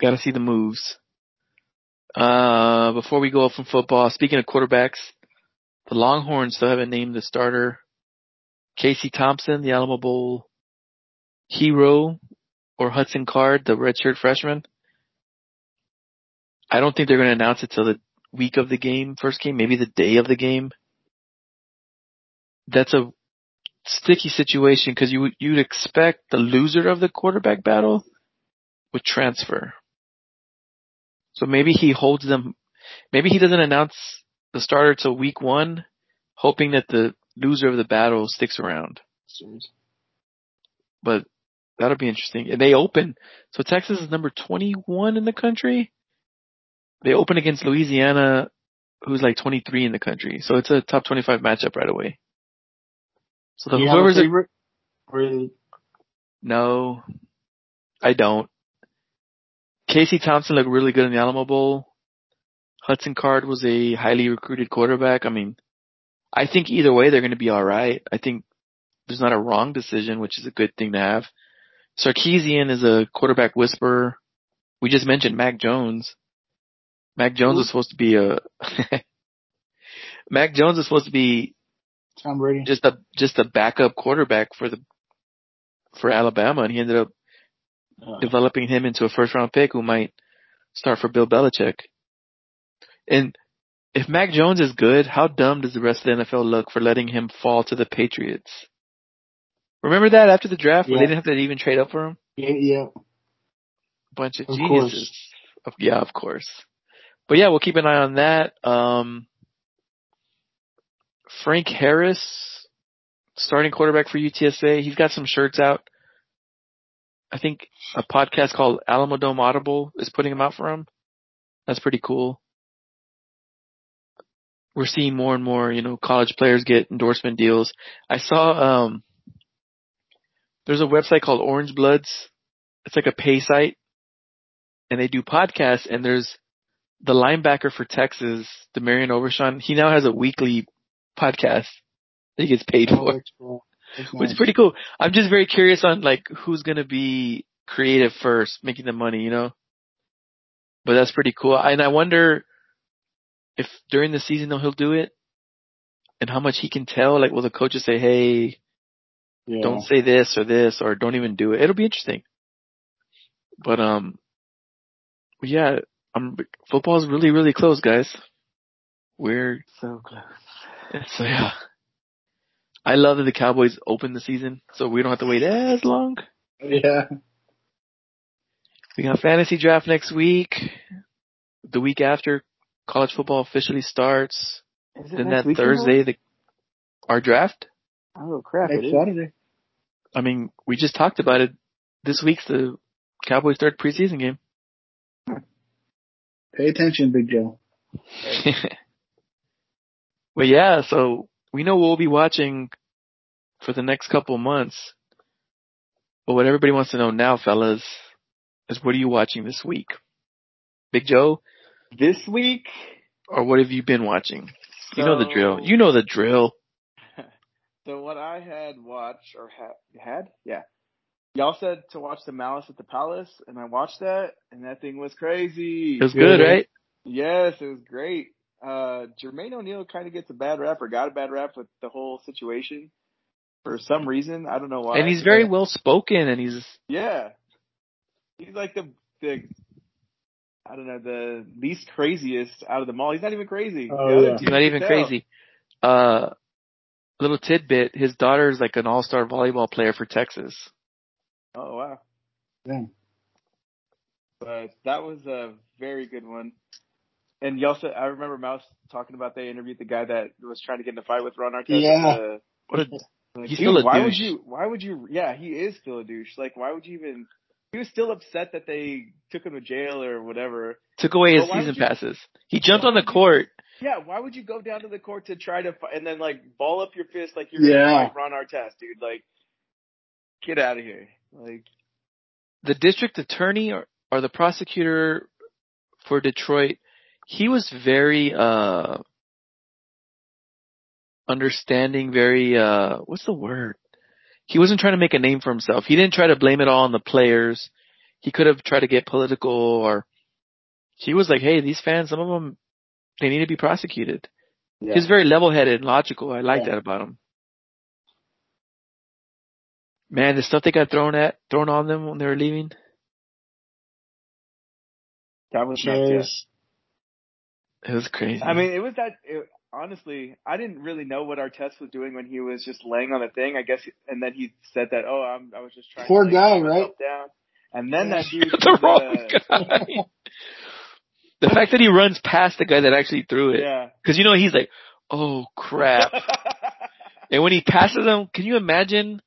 got to see the moves. Uh, before we go from football, speaking of quarterbacks, the Longhorns still haven't named the starter. Casey Thompson, the Alamo Bowl hero, or Hudson Card, the redshirt freshman. I don't think they're going to announce it till the week of the game, first game, maybe the day of the game. That's a sticky situation because you would you'd expect the loser of the quarterback battle would transfer. So maybe he holds them. Maybe he doesn't announce the starter till week one, hoping that the loser of the battle sticks around. But that'll be interesting. And they open. So Texas is number 21 in the country. They open against Louisiana, who's like 23 in the country. So it's a top 25 matchup right away. So the a whoever's a, favorite? Really? no, I don't. Casey Thompson looked really good in the Alamo Bowl. Hudson Card was a highly recruited quarterback. I mean, I think either way they're going to be all right. I think there's not a wrong decision, which is a good thing to have. Sarkisian is a quarterback whisperer. We just mentioned Mac Jones. Mac Jones is supposed to be a Mac Jones is supposed to be Tom Brady. just a just a backup quarterback for the for Alabama, and he ended up Uh, developing him into a first round pick who might start for Bill Belichick. And if Mac Jones is good, how dumb does the rest of the NFL look for letting him fall to the Patriots? Remember that after the draft where Yeah. they didn't have to even trade up for him? yeah, yeah. Bunch of, Of geniuses. Of- Yeah, of course. But yeah, we'll keep an eye on that. Um, Frank Harris, starting quarterback for UTSA. He's got some shirts out. I think a podcast called Alamo Dome Audible is putting them out for him. That's pretty cool. We're seeing more and more, you know, college players get endorsement deals. I saw, um, there's a website called Orange Bloods. It's like a pay site and they do podcasts and there's the linebacker for Texas, DeMarvion Overshown. He now has a weekly podcast that he gets paid Oh, for that's cool. That's which is pretty cool. I'm just very curious on like who's gonna be creative first, making the money, you know. But that's pretty cool, and I wonder if during the season though he'll do it, and how much he can tell. Like, will the coaches say, "Hey, Yeah. don't say this or this, or don't even do it"? It'll be interesting. But um, yeah, I'm football's really really close, guys. We're So close. so yeah. I love that the Cowboys open the season, so we don't have to wait as long. Yeah. We got fantasy draft next week. The week after college football officially starts. Is it Then that Thursday, the our draft. Oh crap! Next It is. Saturday. I mean, we just talked about it. This week's the Cowboys' third preseason game. Pay attention, Big Joe. but yeah, so we know we'll be watching for the next couple months. But what everybody wants to know now, fellas, is what are you watching this week? Big Joe, This week. or what have you been watching? You know the drill. You know the drill. So what I had watched or had had yeah y'all said to watch the Malice at the Palace, and I watched that, and that thing was crazy. It was good, Good. right? Yes, it was great. Uh, Jermaine O'Neal kind of gets a bad rap or got a bad rap with the whole situation for some reason. I don't know why. And he's very well spoken, and he's Yeah. He's like the, the, I don't know, the least craziest out of them all. He's not even crazy. Oh, yeah. he's not even tell. crazy. Uh, little tidbit: his daughter's like an all-star volleyball player for Texas. Oh wow. Yeah. But that was a very good one. And you also, I remember Mouse talking about they interviewed the guy that was trying to get in a fight with Ron Artest. Yeah. Uh, What a like, He's dude, still a why would you? Why would you? Yeah, he is still a douche. Like, why would you even? He was still upset that they took him to jail or whatever. took away his But why season you- passes. He jumped on the would you- court. Yeah, why would you go down to the court to try to fight and then like ball up your fist like you're Yeah. gonna fight Ron Artest, dude? Like, get out of here. Like, The district attorney or, or the prosecutor for Detroit, he was very uh understanding, very uh what's the word? He wasn't trying to make a name for himself. He didn't try to blame it all on the players. He could have tried to get political or he was like, "Hey, these fans, some of them they need to be prosecuted." yeah. He's very level-headed and logical. I like Yeah. that about him. Man, the stuff they got thrown at, thrown on them when they were leaving, that was nuts. Cheers. It was crazy. I mean, it was that. It, honestly, I didn't really know what Artest was doing when he was just laying on the thing. I guess, and then he said that, "Oh, I'm, I was just trying." Poor to guy, right? Down. And then that dude, the wrong uh, guy. the fact that he runs past the guy that actually threw it, yeah. because you know he's like, "Oh crap!" and when he passes him, can you imagine?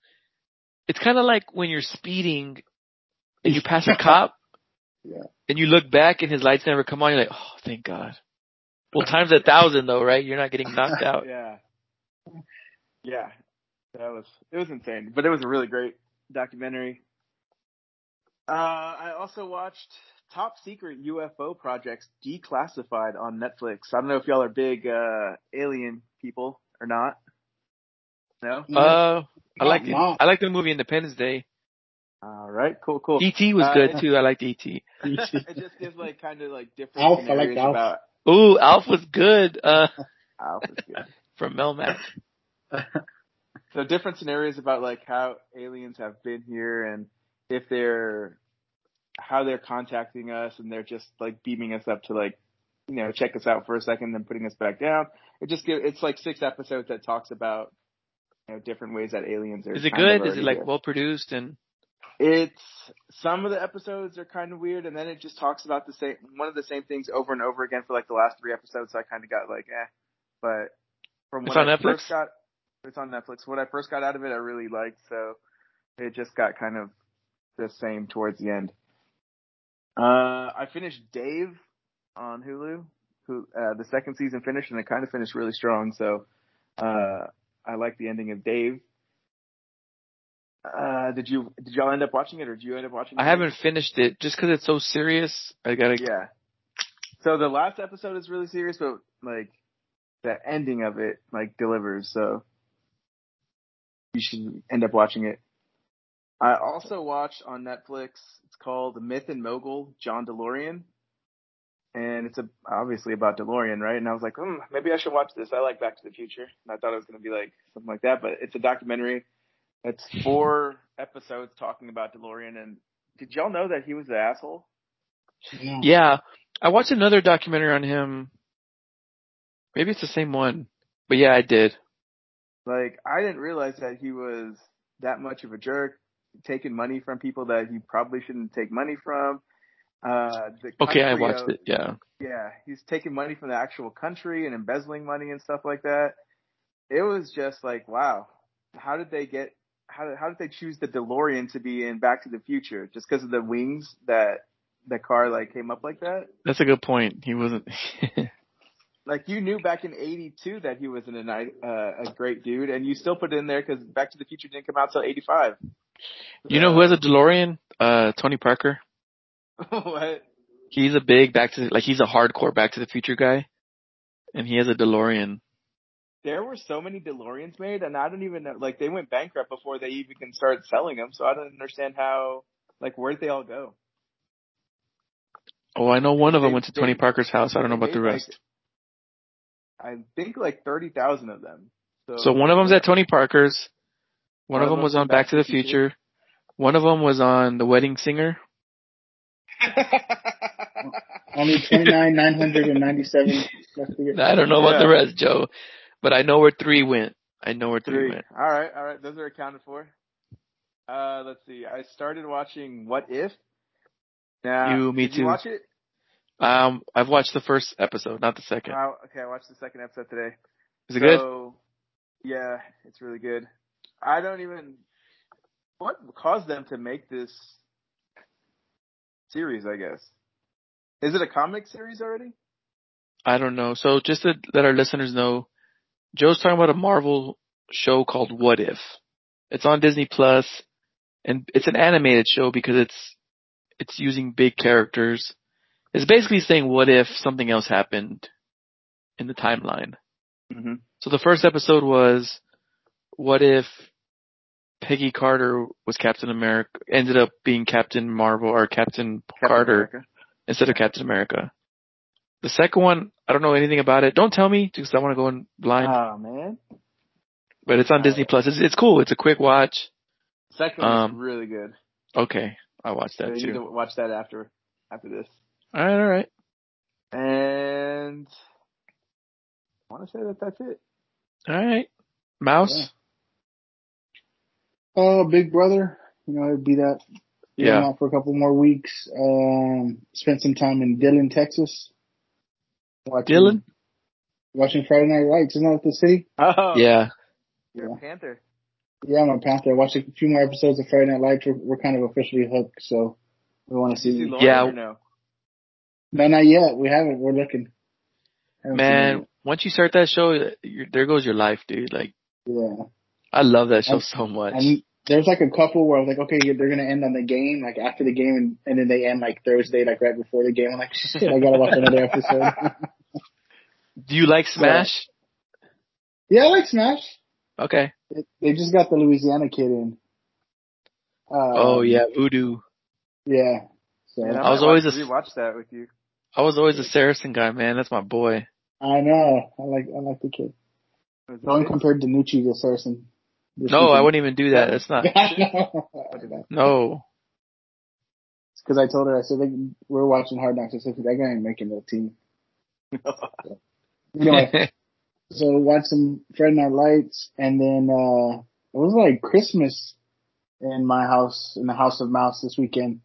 It's kind of like when you're speeding and you pass a cop, Yeah. and you look back and his lights never come on. You're like, "Oh, thank God." Well, times a thousand though, right? You're not getting knocked out. yeah. Yeah. That was it was insane, but it was a really great documentary. Uh, I also watched Top Secret UFO Projects Declassified on Netflix. I don't know if y'all are big uh, alien people or not. No. Uh, I like, liked it. I liked the movie Independence Day. All right. Cool. Cool. E.T. was Uh, good too. I liked E.T. it just gives like kind of like different Alf, I like scenarios Alf. about Ooh, Alf was good. Uh, Alf is good. from Melmac. so different scenarios about like how aliens have been here and if they're how they're contacting us and they're just like beaming us up to like you know check us out for a second then putting us back down it just give it's like six episodes that talks about you know different ways that aliens are Is it good? Is it like well produced and it's some of the episodes are kind of weird and then it just talks about the same one of the same things over and over again for like the last three episodes so i kind of got like eh. But from on I Netflix? first got it's on netflix. When i first got out of it i really liked so it just got kind of the same towards the end. Uh i finished dave on hulu who uh the second season finished and it kind of finished really strong so uh i like the ending of dave uh, did you did y'all end up watching it, or did you end up watching? it? I haven't finished it just because it's so serious. I gotta. Yeah. So the last episode is really serious, but like the ending of it like delivers. So you should end up watching it. I also watched on Netflix. It's called Myth and Mogul, John DeLorean, and it's a, obviously about DeLorean, right? And I was like, hmm, maybe I should watch this. I like Back to the Future, and I thought it was going to be like something like that, but it's a documentary. It's four episodes talking about DeLorean, and did y'all know that he was the asshole? No. Yeah, I watched another documentary on him. Maybe it's the same one, but yeah, I did. Like, I didn't realize that he was that much of a jerk, taking money from people that he probably shouldn't take money from. Uh, the Okay, I watched of- it. Yeah, Yeah, he's taking money from the actual country and embezzling money and stuff like that. It was just like, wow, how did they get? How did, how did they choose the DeLorean to be in Back to the Future? Just because of the wings that the car like came up like that? that's a good point. He wasn't. Like you knew back in '82 that he wasn't a uh, a great dude, and you still put it in there because Back to the Future didn't come out till '85. you know who has a DeLorean? Uh, Tony Parker. what? He's a big Back to the, like he's a hardcore Back to the Future guy, and he has a DeLorean. There were so many DeLoreans made, and I don't even know. Like they went bankrupt before they even can start selling them. So I don't understand how. Like where'd they all go? Oh, I know one of them They- went to they- Tony Parker's house. I don't know about the made, like, rest. I think like thirty thousand of them. So, So one of them's at Tony Parker's. One, One of of them was on Back to the Future. One of them was on The Wedding Singer. Only twenty nine nine hundred and ninety seven left to get. I don't know about the rest, Joe, but I know where three went. I know where three, Three. went. All right, all right. Those are accounted for. Uh, let's see. I started watching What If. Now, You, me did too. You watch it? Um, I've watched the first episode, not the second. Uh, okay, I watched the second episode today. Is it good? Yeah, it's really good. I don't even. What caused them to make this series? I guess. Is it a comic series already? I don't know. So just to let our listeners know, Joe's talking about a Marvel show called What If. It's on Disney Plus, and it's an animated show because it's it's using big characters. It's basically saying what if something else happened in the timeline. Mm-hmm. So the first episode was what if Peggy Carter was Captain America, ended up being Captain Marvel or Captain, Carter instead of Captain America. The second one, I don't know anything about it. Don't tell me because I want to go in blind. Oh man, but it's on Disney Plus. It's, it's cool. It's a quick watch. second one's Um, really good. Okay, I watched So that you need too. to watch that after after this. All right, all right. And I want to say that that's it. All right. Mouse? Yeah. Oh, Big Brother. You know, it'd be that. Yeah. Out for a couple more weeks. Um, spent some time in Dillon, Texas. Watching, Dillon? Watching Friday Night Lights. Isn't that the city? Oh, Yeah. You're Yeah. a Panther. Yeah, I'm a Panther. I watched a few more episodes of Friday Night Lights. We're, we're kind of officially hooked, so we want to Did you see see. Yeah. no? No, not yet. We haven't. We're looking. Haven't Man, once you start that show, you there goes your life, dude. Like. Yeah. I love that show I'm- so much. And there's like a couple where I was like, okay, they're gonna end on the game, like after the game, and, and then they end like Thursday, like right before the game. I'm like, shit, I gotta watch another episode. Do you like Smash? yeah, I like Smash. Okay. They, they just got the Louisiana kid in. Uh, oh yeah, Voodoo. yeah. So Man, I was always watch- a- rewatch that with you. I was always a Saracen guy, man. That's my boy. I know. I like I like the kid. Was it No one good? compared DiNucci to Saracen. This No, I wouldn't even do that. That's not. No. Because I told her, I said, like, we're watching Hard Knocks. I said, that guy ain't making the team. Anyway, so watched some Friday Night Lights, and then uh it was like Christmas in my house, in the House of Mouse this weekend.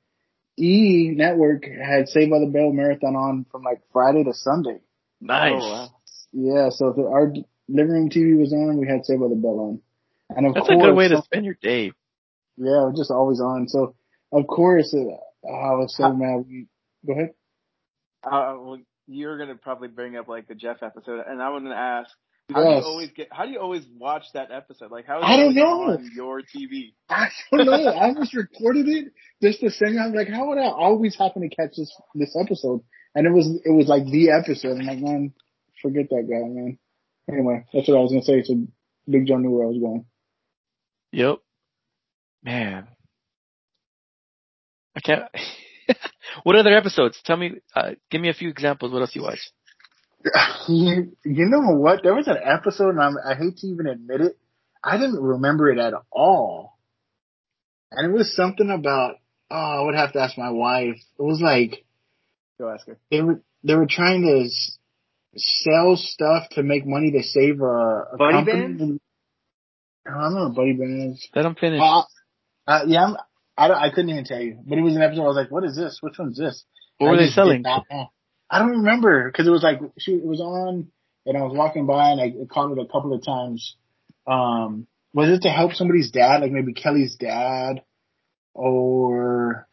E Network had Saved by the Bell marathon on from like Friday to Sunday. nice. Oh, wow. Yeah, so if our living room TV was on, we had Saved by the Bell on, and of That's a course, good way to spend your day. yeah, it was just always on. So of course, uh, I was so mad. We, go ahead. Uh, well, you're gonna probably bring up like the Jeff episode, and I want to ask, how do you always get? How do you always watch that episode? Like, how is I it don't know. on your TV? I don't know. I almost recorded it just to sing. I was like, how would I always happen to catch this this episode? And it was it was like the episode. I'm like, man, forget that guy, man. Anyway, that's what I was gonna say. So Big John knew where I was going. Yep. Man. I can't. What other episodes? Tell me, uh, give me a few examples. What else you watch? you, you know what? There was an episode, and I'm, I hate to even admit it. I didn't remember it at all. And it was something about. Oh, I would have to ask my wife. It was like Go ask her. they were they were trying to s- sell stuff to make money to save a, a Buddy company. bands? I don't know, buddy bands. Let them finish. Uh, uh, yeah, I'm, I don't, I couldn't even tell you, but it was an episode. I was like, "What is this? Which one's this?" what I were they selling? I don't remember because it was like she it was on, and I was walking by and I caught it a couple of times. Um, was it to help somebody's dad, like maybe Kelly's dad, or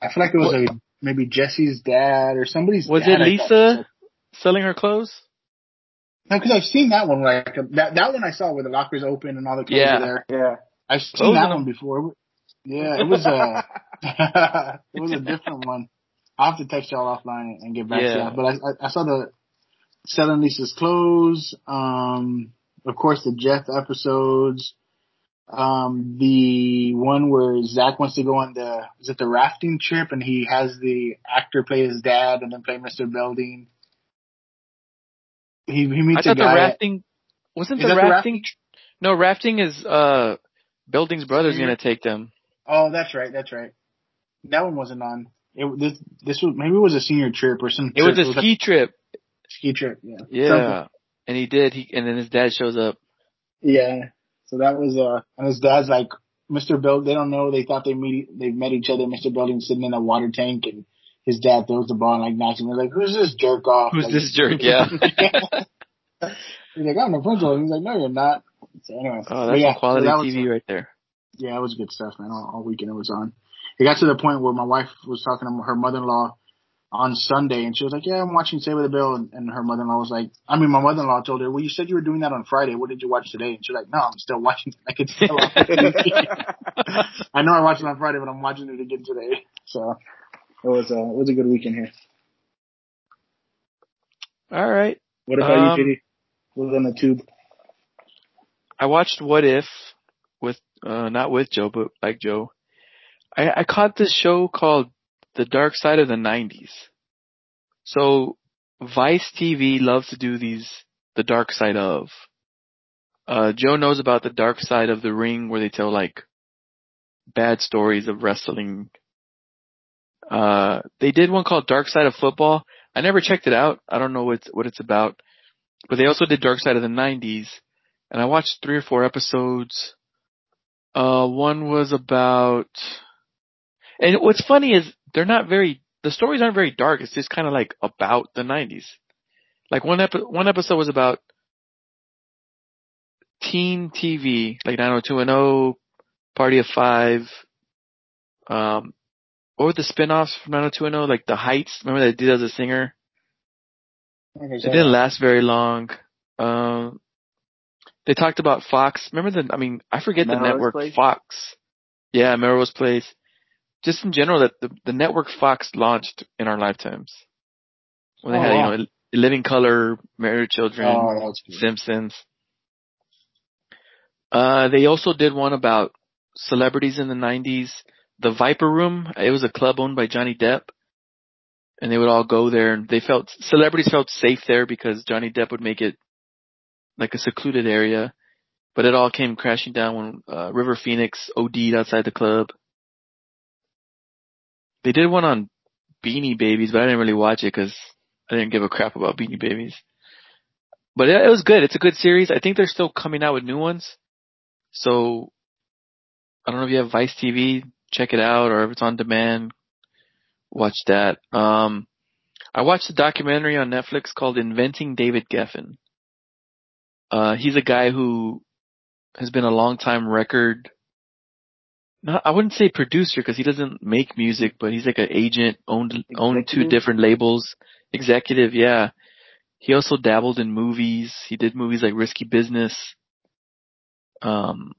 I feel like it was a maybe Jesse's dad or somebody's. Was dad, it I thought. Lisa selling her clothes? No, because I've seen that one. Like that that one I saw where the lockers open and all the clothes Yeah. are there. Yeah. I've seen Closing that one before. Yeah, it was a it was a different one. I'll have to text y'all offline and get back Yeah. to you. But I, I I saw the selling Lisa's clothes. Um, of course, the Jeff episodes. Um, the one where Zach wants to go on the is it the rafting trip and he has the actor play his dad and then play Mr. Belding. He he I meets a thought the guy. rafting wasn't the that the rafting. no, rafting is uh, Belding's brother's Senior? gonna take them. Oh, that's right, that's right. That one wasn't on. It this this was maybe it was a senior trip or some. It was a ski trip. ski trip. Yeah. Yeah, and he did. He and then his dad shows up. Yeah. So that was uh, and his dad's like, Mr. Bill. They don't know. They thought they meet. They met each other. Mr. Belding sitting in a water tank, and his dad throws the ball and like knocks him. They're like, "Who's this jerk off?" Who's Like, this jerk? Yeah. He's like, "I'm the principal." He's like, "No, you're not." So anyway, Oh, that's yeah, quality so that was, TV right there. Yeah, it was good stuff, man. All, all weekend it was on. It got to the point where my wife was talking to her mother-in-law on Sunday, and she was like, "Yeah, I'm watching Save the Bill," and, and her mother-in-law was like, "I mean, my mother-in-law told her, well, you said you were doing that on Friday. What did you watch today?" And she's like, "No, I'm still watching. I could still watch it. I know I watched it on Friday, but I'm watching it again today." So it was uh, it was a good weekend here. All right. What about Um, you, JD? What was on the tube? I watched What If uh not with Joe, but like Joe. I, I caught this show called The Dark Side of the Nineties. So Vice TV loves to do these the dark side of. Uh Joe knows about the dark side of the ring where they tell like bad stories of wrestling. Uh they did one called Dark Side of Football. I never checked it out. I don't know what what it's about. But they also did Dark Side of the Nineties and I watched three or four episodes. Uh, one was about, and what's funny is they're not very, the stories aren't very dark. It's just kind of like about the 90s. Like one epi- one episode was about teen TV, like 90210, Party of Five, um, what were the spin-offs from 90210? Like The Heights, remember that did as a singer? It didn't last very long. Um, they talked about Fox. Remember the? I mean, I forget the network Place? Fox. Yeah, Melrose Place. Just in general, that the the network Fox launched in our lifetimes. When they Oh, had wow. you know Living Color, Married Children, Oh. Simpsons. Uh, they also did one about celebrities in the 90s. The Viper Room, it was a club owned by Johnny Depp. And they would all go there and they felt, celebrities felt safe there because Johnny Depp would make it like a secluded area. But it all came crashing down when, uh, River Phoenix OD'd outside the club. They did one on Beanie Babies, but I didn't really watch it because I didn't give a crap about Beanie Babies. But it, it was good. It's a good series. I think they're still coming out with new ones. So I don't know if you have Vice TV, check it out, or if it's on demand, watch that. Um, I watched a documentary on Netflix called Inventing David Geffen. Uh, he's a guy who has been a long time record. Not, I wouldn't say producer because he doesn't make music, but he's like an agent, owned owned two different labels. Executive, yeah. He also dabbled in movies. He did movies like Risky Business, um,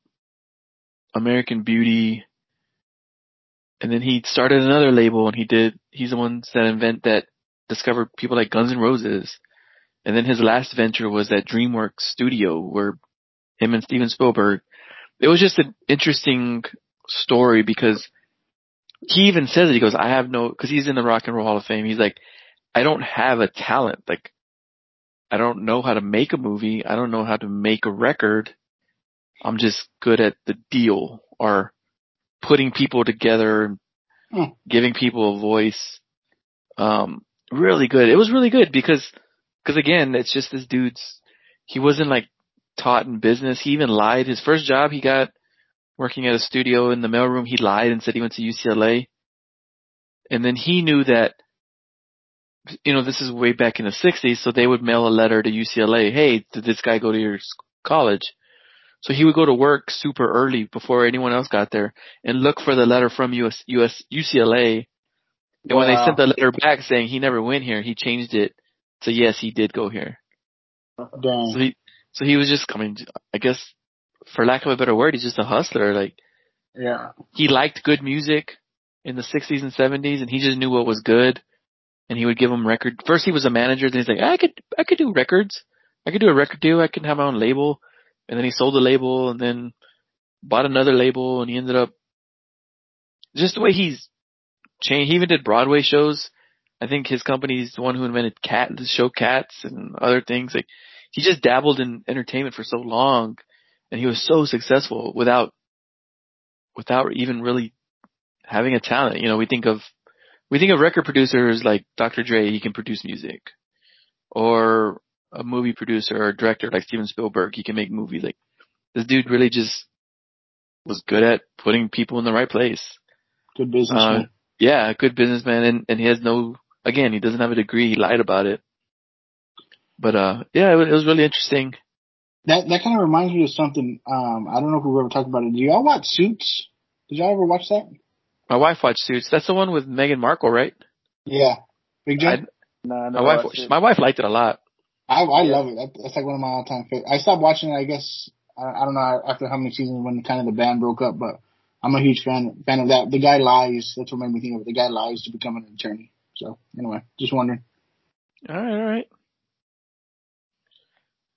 American Beauty, and then he started another label and he did, he's the ones that invent that discovered people like Guns N' Roses. And then his last venture was that DreamWorks studio where him and Steven Spielberg, it was just an interesting story because he even says it. He goes, I have no, cause he's in the Rock and Roll Hall of Fame. He's like, I don't have a talent. Like, I don't know how to make a movie. I don't know how to make a record. I'm just good at the deal or putting people together and Hmm. giving people a voice. Um, really good. It was really good because, cause again, it's just this dude's, he wasn't like taught in business. He even lied. His first job he got working at a studio in the mailroom, he lied and said he went to UCLA. And then he knew that, you know, this is way back in the 60s, so they would mail a letter to UCLA, hey, did this guy go to your college? So he would go to work super early before anyone else got there and look for the letter from US, US, UCLA. And when they sent the letter back saying he never went here, he changed it to yes, he did go here. So he, so he was just, coming. I guess, for lack of a better word, he's just a hustler. Like, Yeah. he liked good music in the 60s and 70s and he just knew what was good and he would give them record first he was a manager then he's like I could I could do records I could do a record deal I can have my own label and then he sold the label and then bought another label and he ended up just the way he's changed. He even did Broadway shows. I think his company's the one who invented Cat, the show Cats and other things. Like he just dabbled in entertainment for so long and he was so successful without, without even really having a talent. You know, we think of, we think of record producers like Dr. Dre, he can produce music or a movie producer or director like Steven Spielberg, he can make movies. Like this dude really just was good at putting people in the right place. Good businessman. Uh, yeah, good businessman, and and he has no. Again, he doesn't have a degree. He lied about it. But uh, yeah, it, was- it was really interesting. that that kind of reminds me of something. Um, I don't know if we've ever talked about it. Do y'all watch Suits? Did y'all ever watch that? My wife watched Suits. That's the one with Meghan Markle, right? Yeah. Big Joe? I, No, my wife, watched it. my wife liked it a lot. I I Yeah. love it. That's like one of my all time favorites. I stopped watching it. I guess I, I don't know after how many seasons when kind of the band broke up, but I'm a huge fan fan of that. The guy lies. That's what made me think of it. The guy lies to become an attorney. So anyway, just wondering. All right, all right,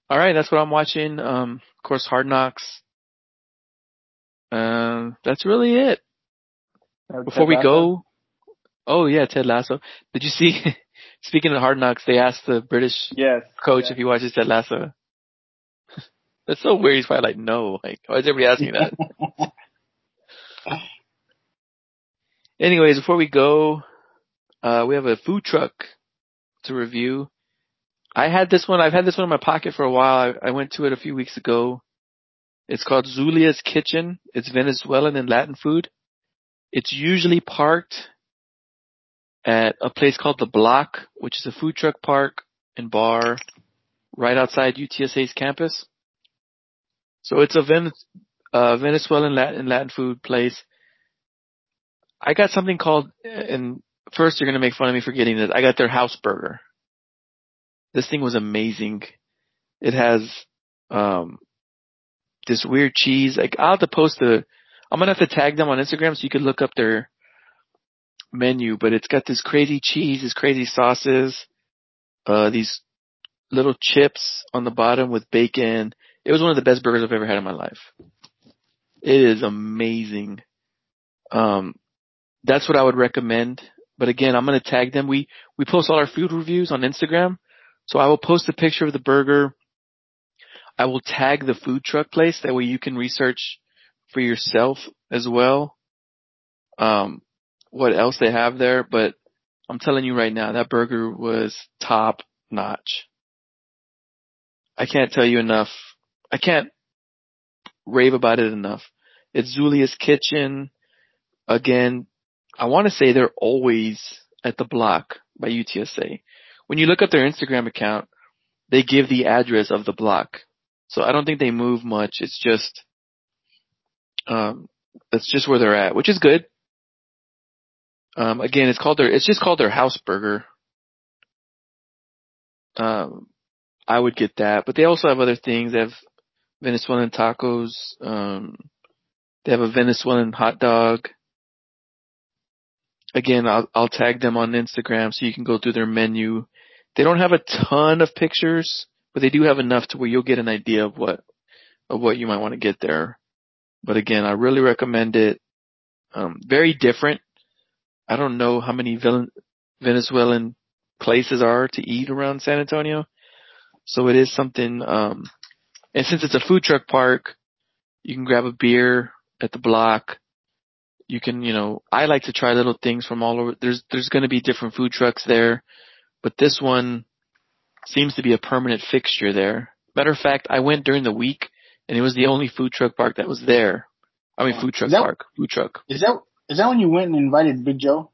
all right. That's what I'm watching. Um, of course, Hard Knocks. Um, that's really it. Uh, Before we go, oh yeah, Ted Lasso. Did you see? Speaking of Hard Knocks, they asked the British Yes. coach yeah. if he watches Ted Lasso. That's so weird. He's probably like, no. Like, why is everybody asking that? Anyways, before we go, uh, we have a food truck to review. I had this one. I've had this one in my pocket for a while. I, I went to it a few weeks ago. It's called Zulia's Kitchen. It's Venezuelan and Latin food. It's usually parked at a place called The Block, which is a food truck park and bar right outside UTSA's campus. So it's a Ven- uh, Venezuelan Latin, Latin food place. I got something called, and first you're gonna make fun of me for getting this. I got their house burger. This thing was amazing. It has, um, this weird cheese. Like I'll have to post the, I'm gonna have to tag them on Instagram so you can look up their menu, but it's got this crazy cheese, these crazy sauces, uh, these little chips on the bottom with bacon. It was one of the best burgers I've ever had in my life. It is amazing. Um, that's what I would recommend. But again, I'm going to tag them. We, we post all our food reviews on Instagram. So I will post a picture of the burger. I will tag the food truck place. That way you can research for yourself as well. Um, what else they have there, but I'm telling you right now, that burger was top notch. I can't tell you enough. I can't rave about it enough. It's Zulia's Kitchen. Again, I want to say they're always at the block by UTSA. When you look up their Instagram account, they give the address of the block. So I don't think they move much. It's just, um, that's just where they're at, which is good. Um, again, it's called their, it's just called their house burger. Um, I would get that, but they also have other things. They have Venezuelan tacos. Um, they have a Venezuelan hot dog. Again, I'll, I'll tag them on Instagram so you can go through their menu. They don't have a ton of pictures, but they do have enough to where you'll get an idea of what, of what you might want to get there. But again, I really recommend it. Um, very different. I don't know how many Ven- Venezuelan places are to eat around San Antonio. So it is something, um, and since it's a food truck park, you can grab a beer at the block. You can, you know, I like to try little things from all over. There's, there's going to be different food trucks there, but this one seems to be a permanent fixture there. Matter of fact, I went during the week and it was the only food truck park that was there. I mean, food truck Is that- park, food truck. Is that is that when you went and invited Big Joe?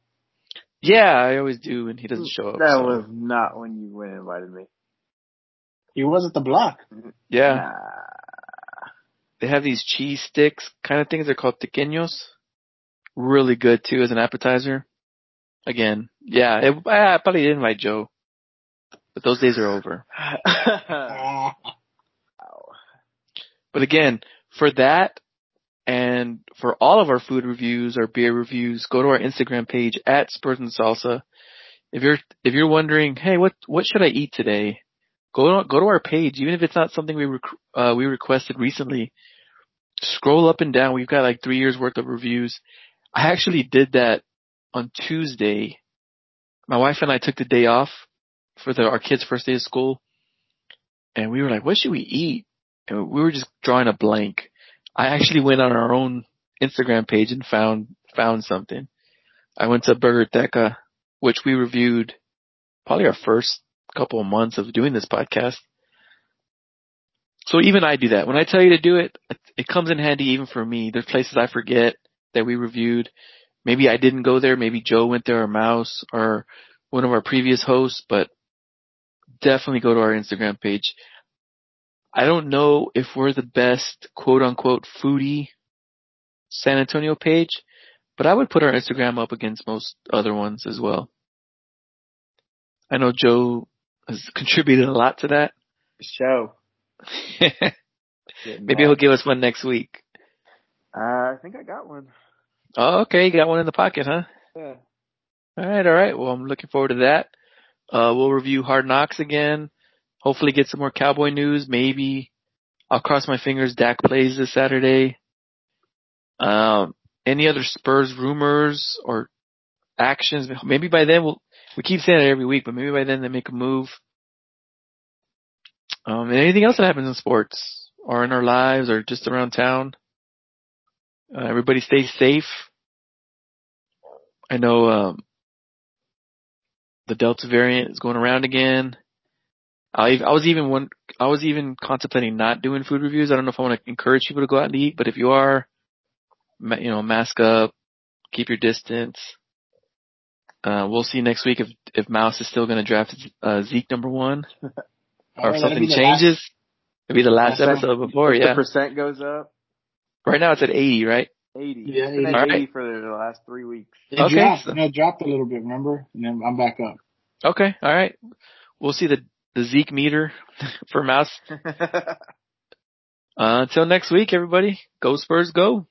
Yeah, I always do, and he doesn't show up. That so. was not when you went and invited me. He was at the block. yeah. Nah. They have these cheese sticks kind of things. They're called tequeños. Really good too as an appetizer. Again, yeah, it, I probably didn't invite Joe, but those days are over. But again, for that and for all of our food reviews, our beer reviews, go to our Instagram page at Spurs and Salsa. If you're if you're wondering, hey, what what should I eat today? go go to our page, even if it's not something we rec- uh, we requested recently. Scroll up and down. We've got like three years worth of reviews. I actually did that on Tuesday. My wife and I took the day off for the, our kids' first day of school, and we were like, "What should we eat?" And we were just drawing a blank. I actually went on our own Instagram page and found found something. I went to Burgerteca, which we reviewed probably our first couple of months of doing this podcast. So even I do that. When I tell you to do it, it comes in handy even for me. There's places I forget that we reviewed. Maybe I didn't go there. Maybe Joe went there or Mouse or one of our previous hosts, but definitely go to our Instagram page. I don't know if we're the best quote unquote foodie San Antonio page, but I would put our Instagram up against most other ones as well. I know Joe has contributed a lot to that. Show. Maybe he'll give us one next week. Uh, I think I got one. Oh, okay. You got one in the pocket, huh? Yeah. All right. All right. Well, I'm looking forward to that. Uh, we'll review Hard Knocks again. Hopefully get some more Cowboy news. Maybe I'll cross my fingers Dak plays this Saturday. Um, any other Spurs rumors or actions? Maybe by then we'll, we keep saying it every week, but maybe by then they make a move. Um, and anything else that happens in sports or in our lives or just around town. Uh, everybody stay safe. I know, um, the Delta variant is going around again. I, I was even one, I was even contemplating not doing food reviews. I don't know if I want to encourage people to go out and eat, but if you are, you know, mask up, keep your distance. Uh, we'll see next week if, if Mouse is still going to draft uh, Zeke number one or if something changes. Last, It'll be the last episode before, if yeah. The percent goes up. Right now it's at 80, right? 80. Yeah, it's been 80. at 80 Alright. for the last three weeks. It Okay, dropped, so- no, it dropped a little bit, remember? And then I'm back up. Okay, alright. We'll see the, the Zeke meter for Mouse. Uh, until next week, everybody. Go Spurs, go.